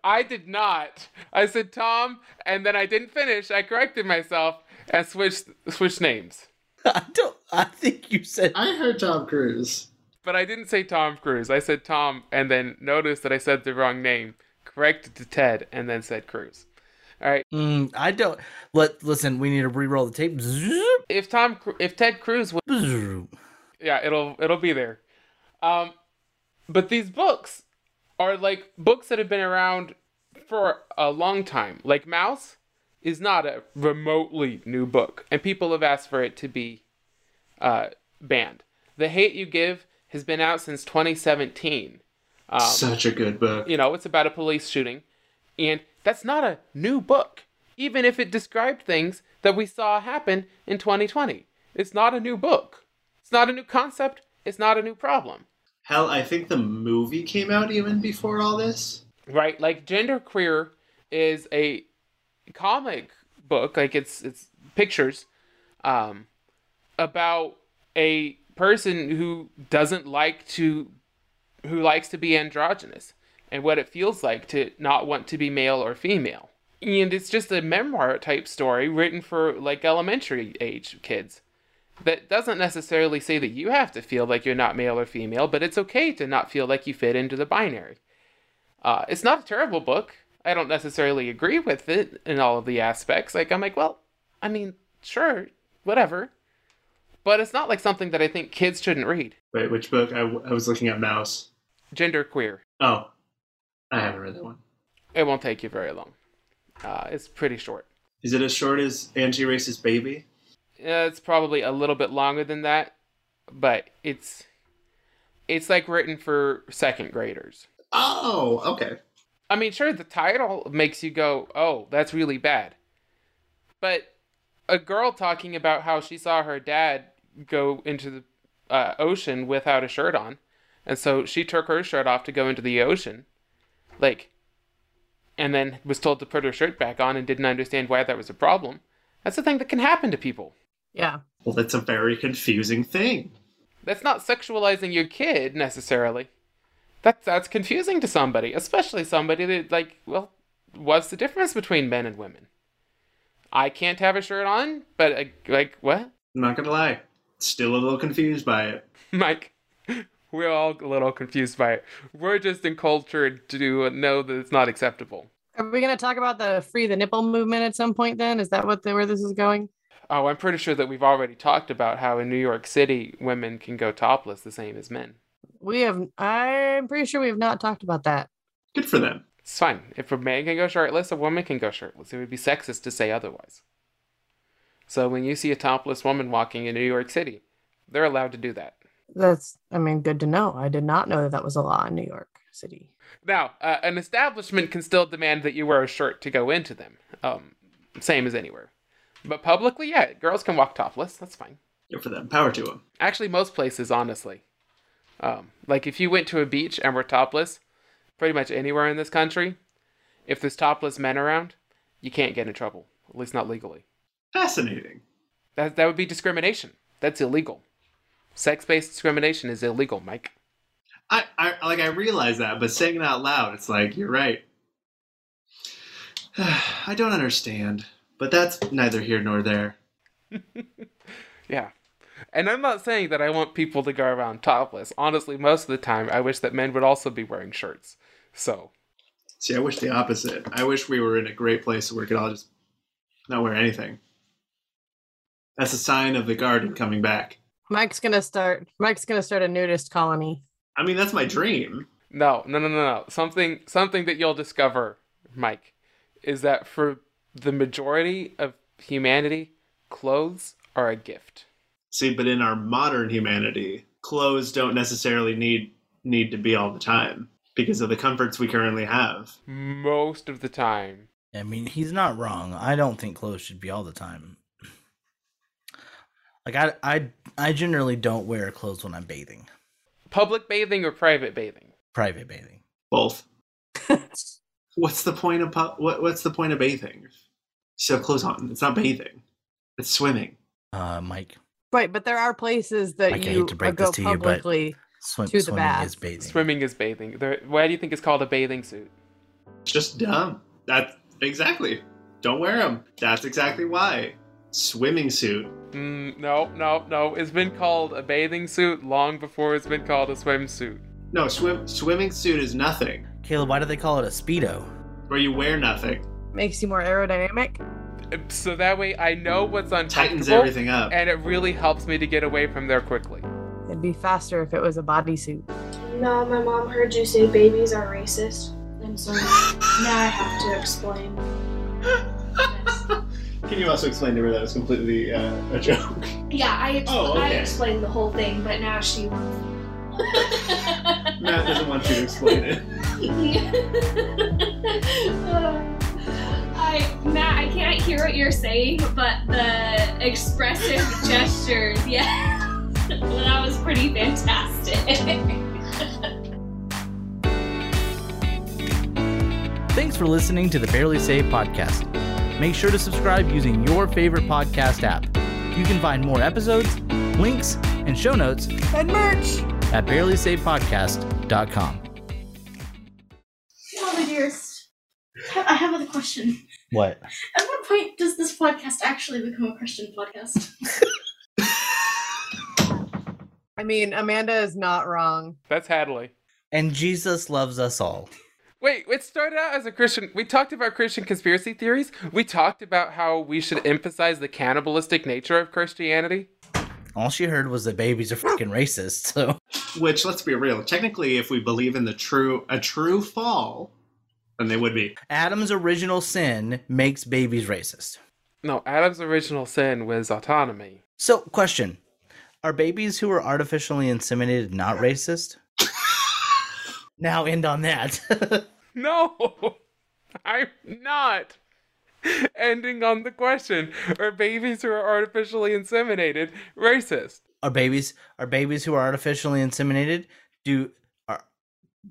I did not. I said Tom, and then I didn't finish. I corrected myself and switched switched names. I don't. I think you said. I heard Tom Cruise. But I didn't say Tom Cruise. I said Tom, and then noticed that I said the wrong name. Corrected to Ted, and then said Cruz. All right. Mm, I don't. Let listen. We need to re-roll the tape. If Tom, if Ted Cruz would yeah, it'll it'll be there. Um, but these books are like books that have been around for a long time. Like Maus is not a remotely new book, and people have asked for it to be uh, banned. The Hate You Give has been out since 2017. Um, Such a good book. you know, it's about a police shooting, and that's not a new book, even if it described things that we saw happen in 2020. It's not a new book. It's not a new concept. It's not a new problem, Hell, I think the movie came out even before all this. right? Like Genderqueer is a comic book, like it's it's pictures, um, about a person who doesn't like to, who likes to be androgynous, and what it feels like to not want to be male or female. And it's just a memoir type story written for like elementary age kids. That doesn't necessarily say that you have to feel like you're not male or female, but it's okay to not feel like you fit into the binary. Uh, it's not a terrible book. I don't necessarily agree with it in all of the aspects. Like, I'm like, well, I mean, sure, whatever. But it's not like something that I think kids shouldn't read. Wait, which book? I, I was looking at Maus. Genderqueer. Oh, I haven't read that one. It won't take you very long. Uh, it's pretty short. Is it as short as Anti-Racist Baby? Uh, it's probably a little bit longer than that, but it's it's like written for second graders. Oh, okay. I mean, sure, the title makes you go, "Oh, that's really bad," but a girl talking about how she saw her dad go into the uh, ocean without a shirt on, and so she took her shirt off to go into the ocean, like, and then was told to put her shirt back on and didn't understand why that was a problem. That's the thing that can happen to people. Yeah. Well, that's a very confusing thing. That's not sexualizing your kid necessarily. That's that's confusing to somebody, especially somebody that like, well, what's the difference between men and women? I can't have a shirt on, but uh, like what? I'm not gonna lie. Still a little confused by it. *laughs* Mike, we're all a little confused by it. We're just encultured to know that it's not acceptable. Are we going to talk about the free the nipple movement at some point then? Is that what the, where this is going? Oh, I'm pretty sure that we've already talked about how in New York City women can go topless the same as men. We have, I'm pretty sure we have not talked about that. Good for them. It's fine. If a man can go shirtless, a woman can go shirtless. It would be sexist to say otherwise. So when you see a topless woman walking in New York City, they're allowed to do that. That's, I mean, good to know. I did not know that that was a law in New York City. Now, uh, an establishment can still demand that you wear a shirt to go into them. Um, same as anywhere. But publicly, yeah, girls can walk topless. That's fine. Good for them. Power to them. Actually, most places, honestly. Um, like if you went to a beach and were topless, pretty much anywhere in this country, if there's topless men around, you can't get in trouble. At least not legally. Fascinating. That that would be discrimination. That's illegal. Sex-based discrimination is illegal, Mike. I, I like I realize that, but saying it out loud, it's like you're right. *sighs* I don't understand, but that's neither here nor there. *laughs* Yeah. And I'm not saying that I want people to go around topless. Honestly, most of the time, I wish that men would also be wearing shirts. So, See, I wish the opposite. I wish we were in a great place where we could all just not wear anything. That's a sign of the garden coming back. Mike's going to start, Mike's going to start a nudist colony. I mean, that's my dream. no, no, no, no, no. Something something that you'll discover, Mike, is that for the majority of humanity, clothes are a gift. See, but in our modern humanity, clothes don't necessarily need need to be all the time because of the comforts we currently have. Most of the time. I mean, he's not wrong. I don't think clothes should be all the time. Like I, I, I generally don't wear clothes when I'm bathing, Public bathing or private bathing? private bathing. Both. *laughs* what's the point of pu- what, what's the point of bathing? You have clothes on. It's not bathing. It's swimming. Uh, Mike, Right, but there are places that Mike, I you hate to break go this to you, but publicly. swim, To the swimming bath. is bathing. Swimming is bathing. There, why do you think it's called a bathing suit? It's just dumb. That exactly. Don't wear them. That's exactly why. Swimming suit. Mm, no, no, no. It's been called a bathing suit long before it's been called a swimsuit. No, swim swimming suit is nothing. Caleb, why do they call it a speedo? Where you wear nothing. Makes you more aerodynamic. So that way I know what's on. Tightens everything up. and it really helps me to get away from there quickly. It'd be faster if it was a bodysuit. No, my mom heard you say babies are racist, and so now I have to explain. *gasps* *laughs* Can you also explain to her that it's completely uh, a joke? Yeah, I, ex- Oh, I okay. explained the whole thing, but now she. Matt doesn't want you to explain it. *laughs* I Matt, I can't hear what you're saying, but the expressive *laughs* gestures, yeah, *laughs* that was pretty fantastic. Thanks for listening to the Barely Saved podcast. Make sure to subscribe using your favorite podcast app. You can find more episodes, links, and show notes And merch! at barelysavedpodcast.com. Mother dearest, I have a question. What? At what point does this podcast actually become a Christian podcast? *laughs* I mean, Amanda is not wrong. That's Hadley. And Jesus loves us all. Wait, it started out as a Christian. We talked about Christian conspiracy theories. We talked about how we should emphasize the cannibalistic nature of Christianity. All she heard was that babies are fucking racist. So Which, let's be real, technically, if we believe in the true a true fall, then they would be. Adam's original sin makes babies racist. No, Adam's original sin was autonomy. So, question: Are babies who are artificially inseminated not racist? *laughs* now end on that. *laughs* *laughs* No, I'm not. Ending on the question: Are babies who are artificially inseminated racist? are babies are babies who are artificially inseminated do are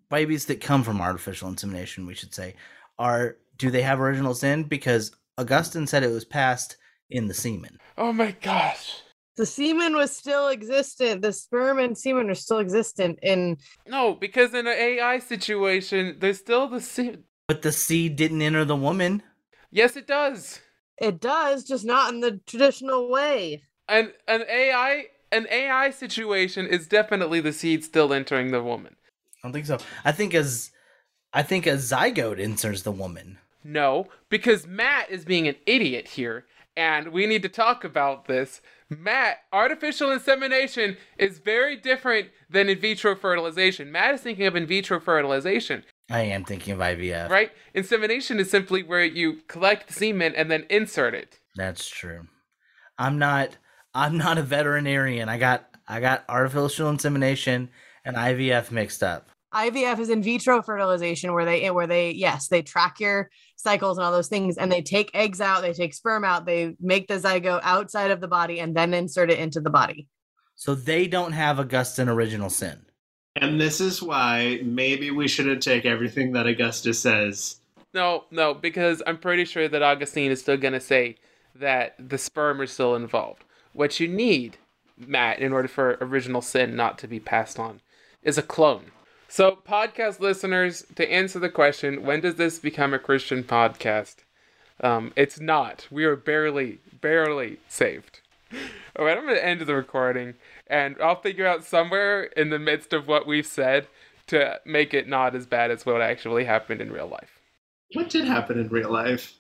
babies that come from artificial insemination we should say are do they have original sin because augustine said it was passed in the semen Oh my gosh. The semen was still existent. The sperm and semen are still existent in No, because in an AI situation, there's still the seed. but the seed didn't enter the woman Yes, it does. it does, just not in the traditional way. An an AI an AI situation is definitely the seed still entering the woman. i don't think so i think as i think a zygote enters the woman No, because Matt is being an idiot here, and we need to talk about this. Matt, artificial insemination is very different than in vitro fertilization. Matt is thinking of in vitro fertilization, i am thinking of ivf right? Insemination is simply where you collect the semen and then insert it. that's true i'm not i'm not a veterinarian i got i got artificial insemination and ivf mixed up IVF is in vitro fertilization where they where they yes, they track your cycles and all those things and they take eggs out, they take sperm out, they make the zygote outside of the body and then insert it into the body. So they don't have Augustine original sin. And this is why maybe we shouldn't take everything that Augustus says. No, no, because I'm pretty sure that Augustine is still going to say that the sperm are still involved. What you need, Matt, in order for original sin not to be passed on, is a clone. So, podcast listeners, to answer the question, when does this become a Christian podcast? Um, it's not. We are barely, barely saved. *laughs* All right, I'm going to end the recording, and I'll figure out somewhere in the midst of what we've said to make it not as bad as what actually happened in real life. What did happen in real life?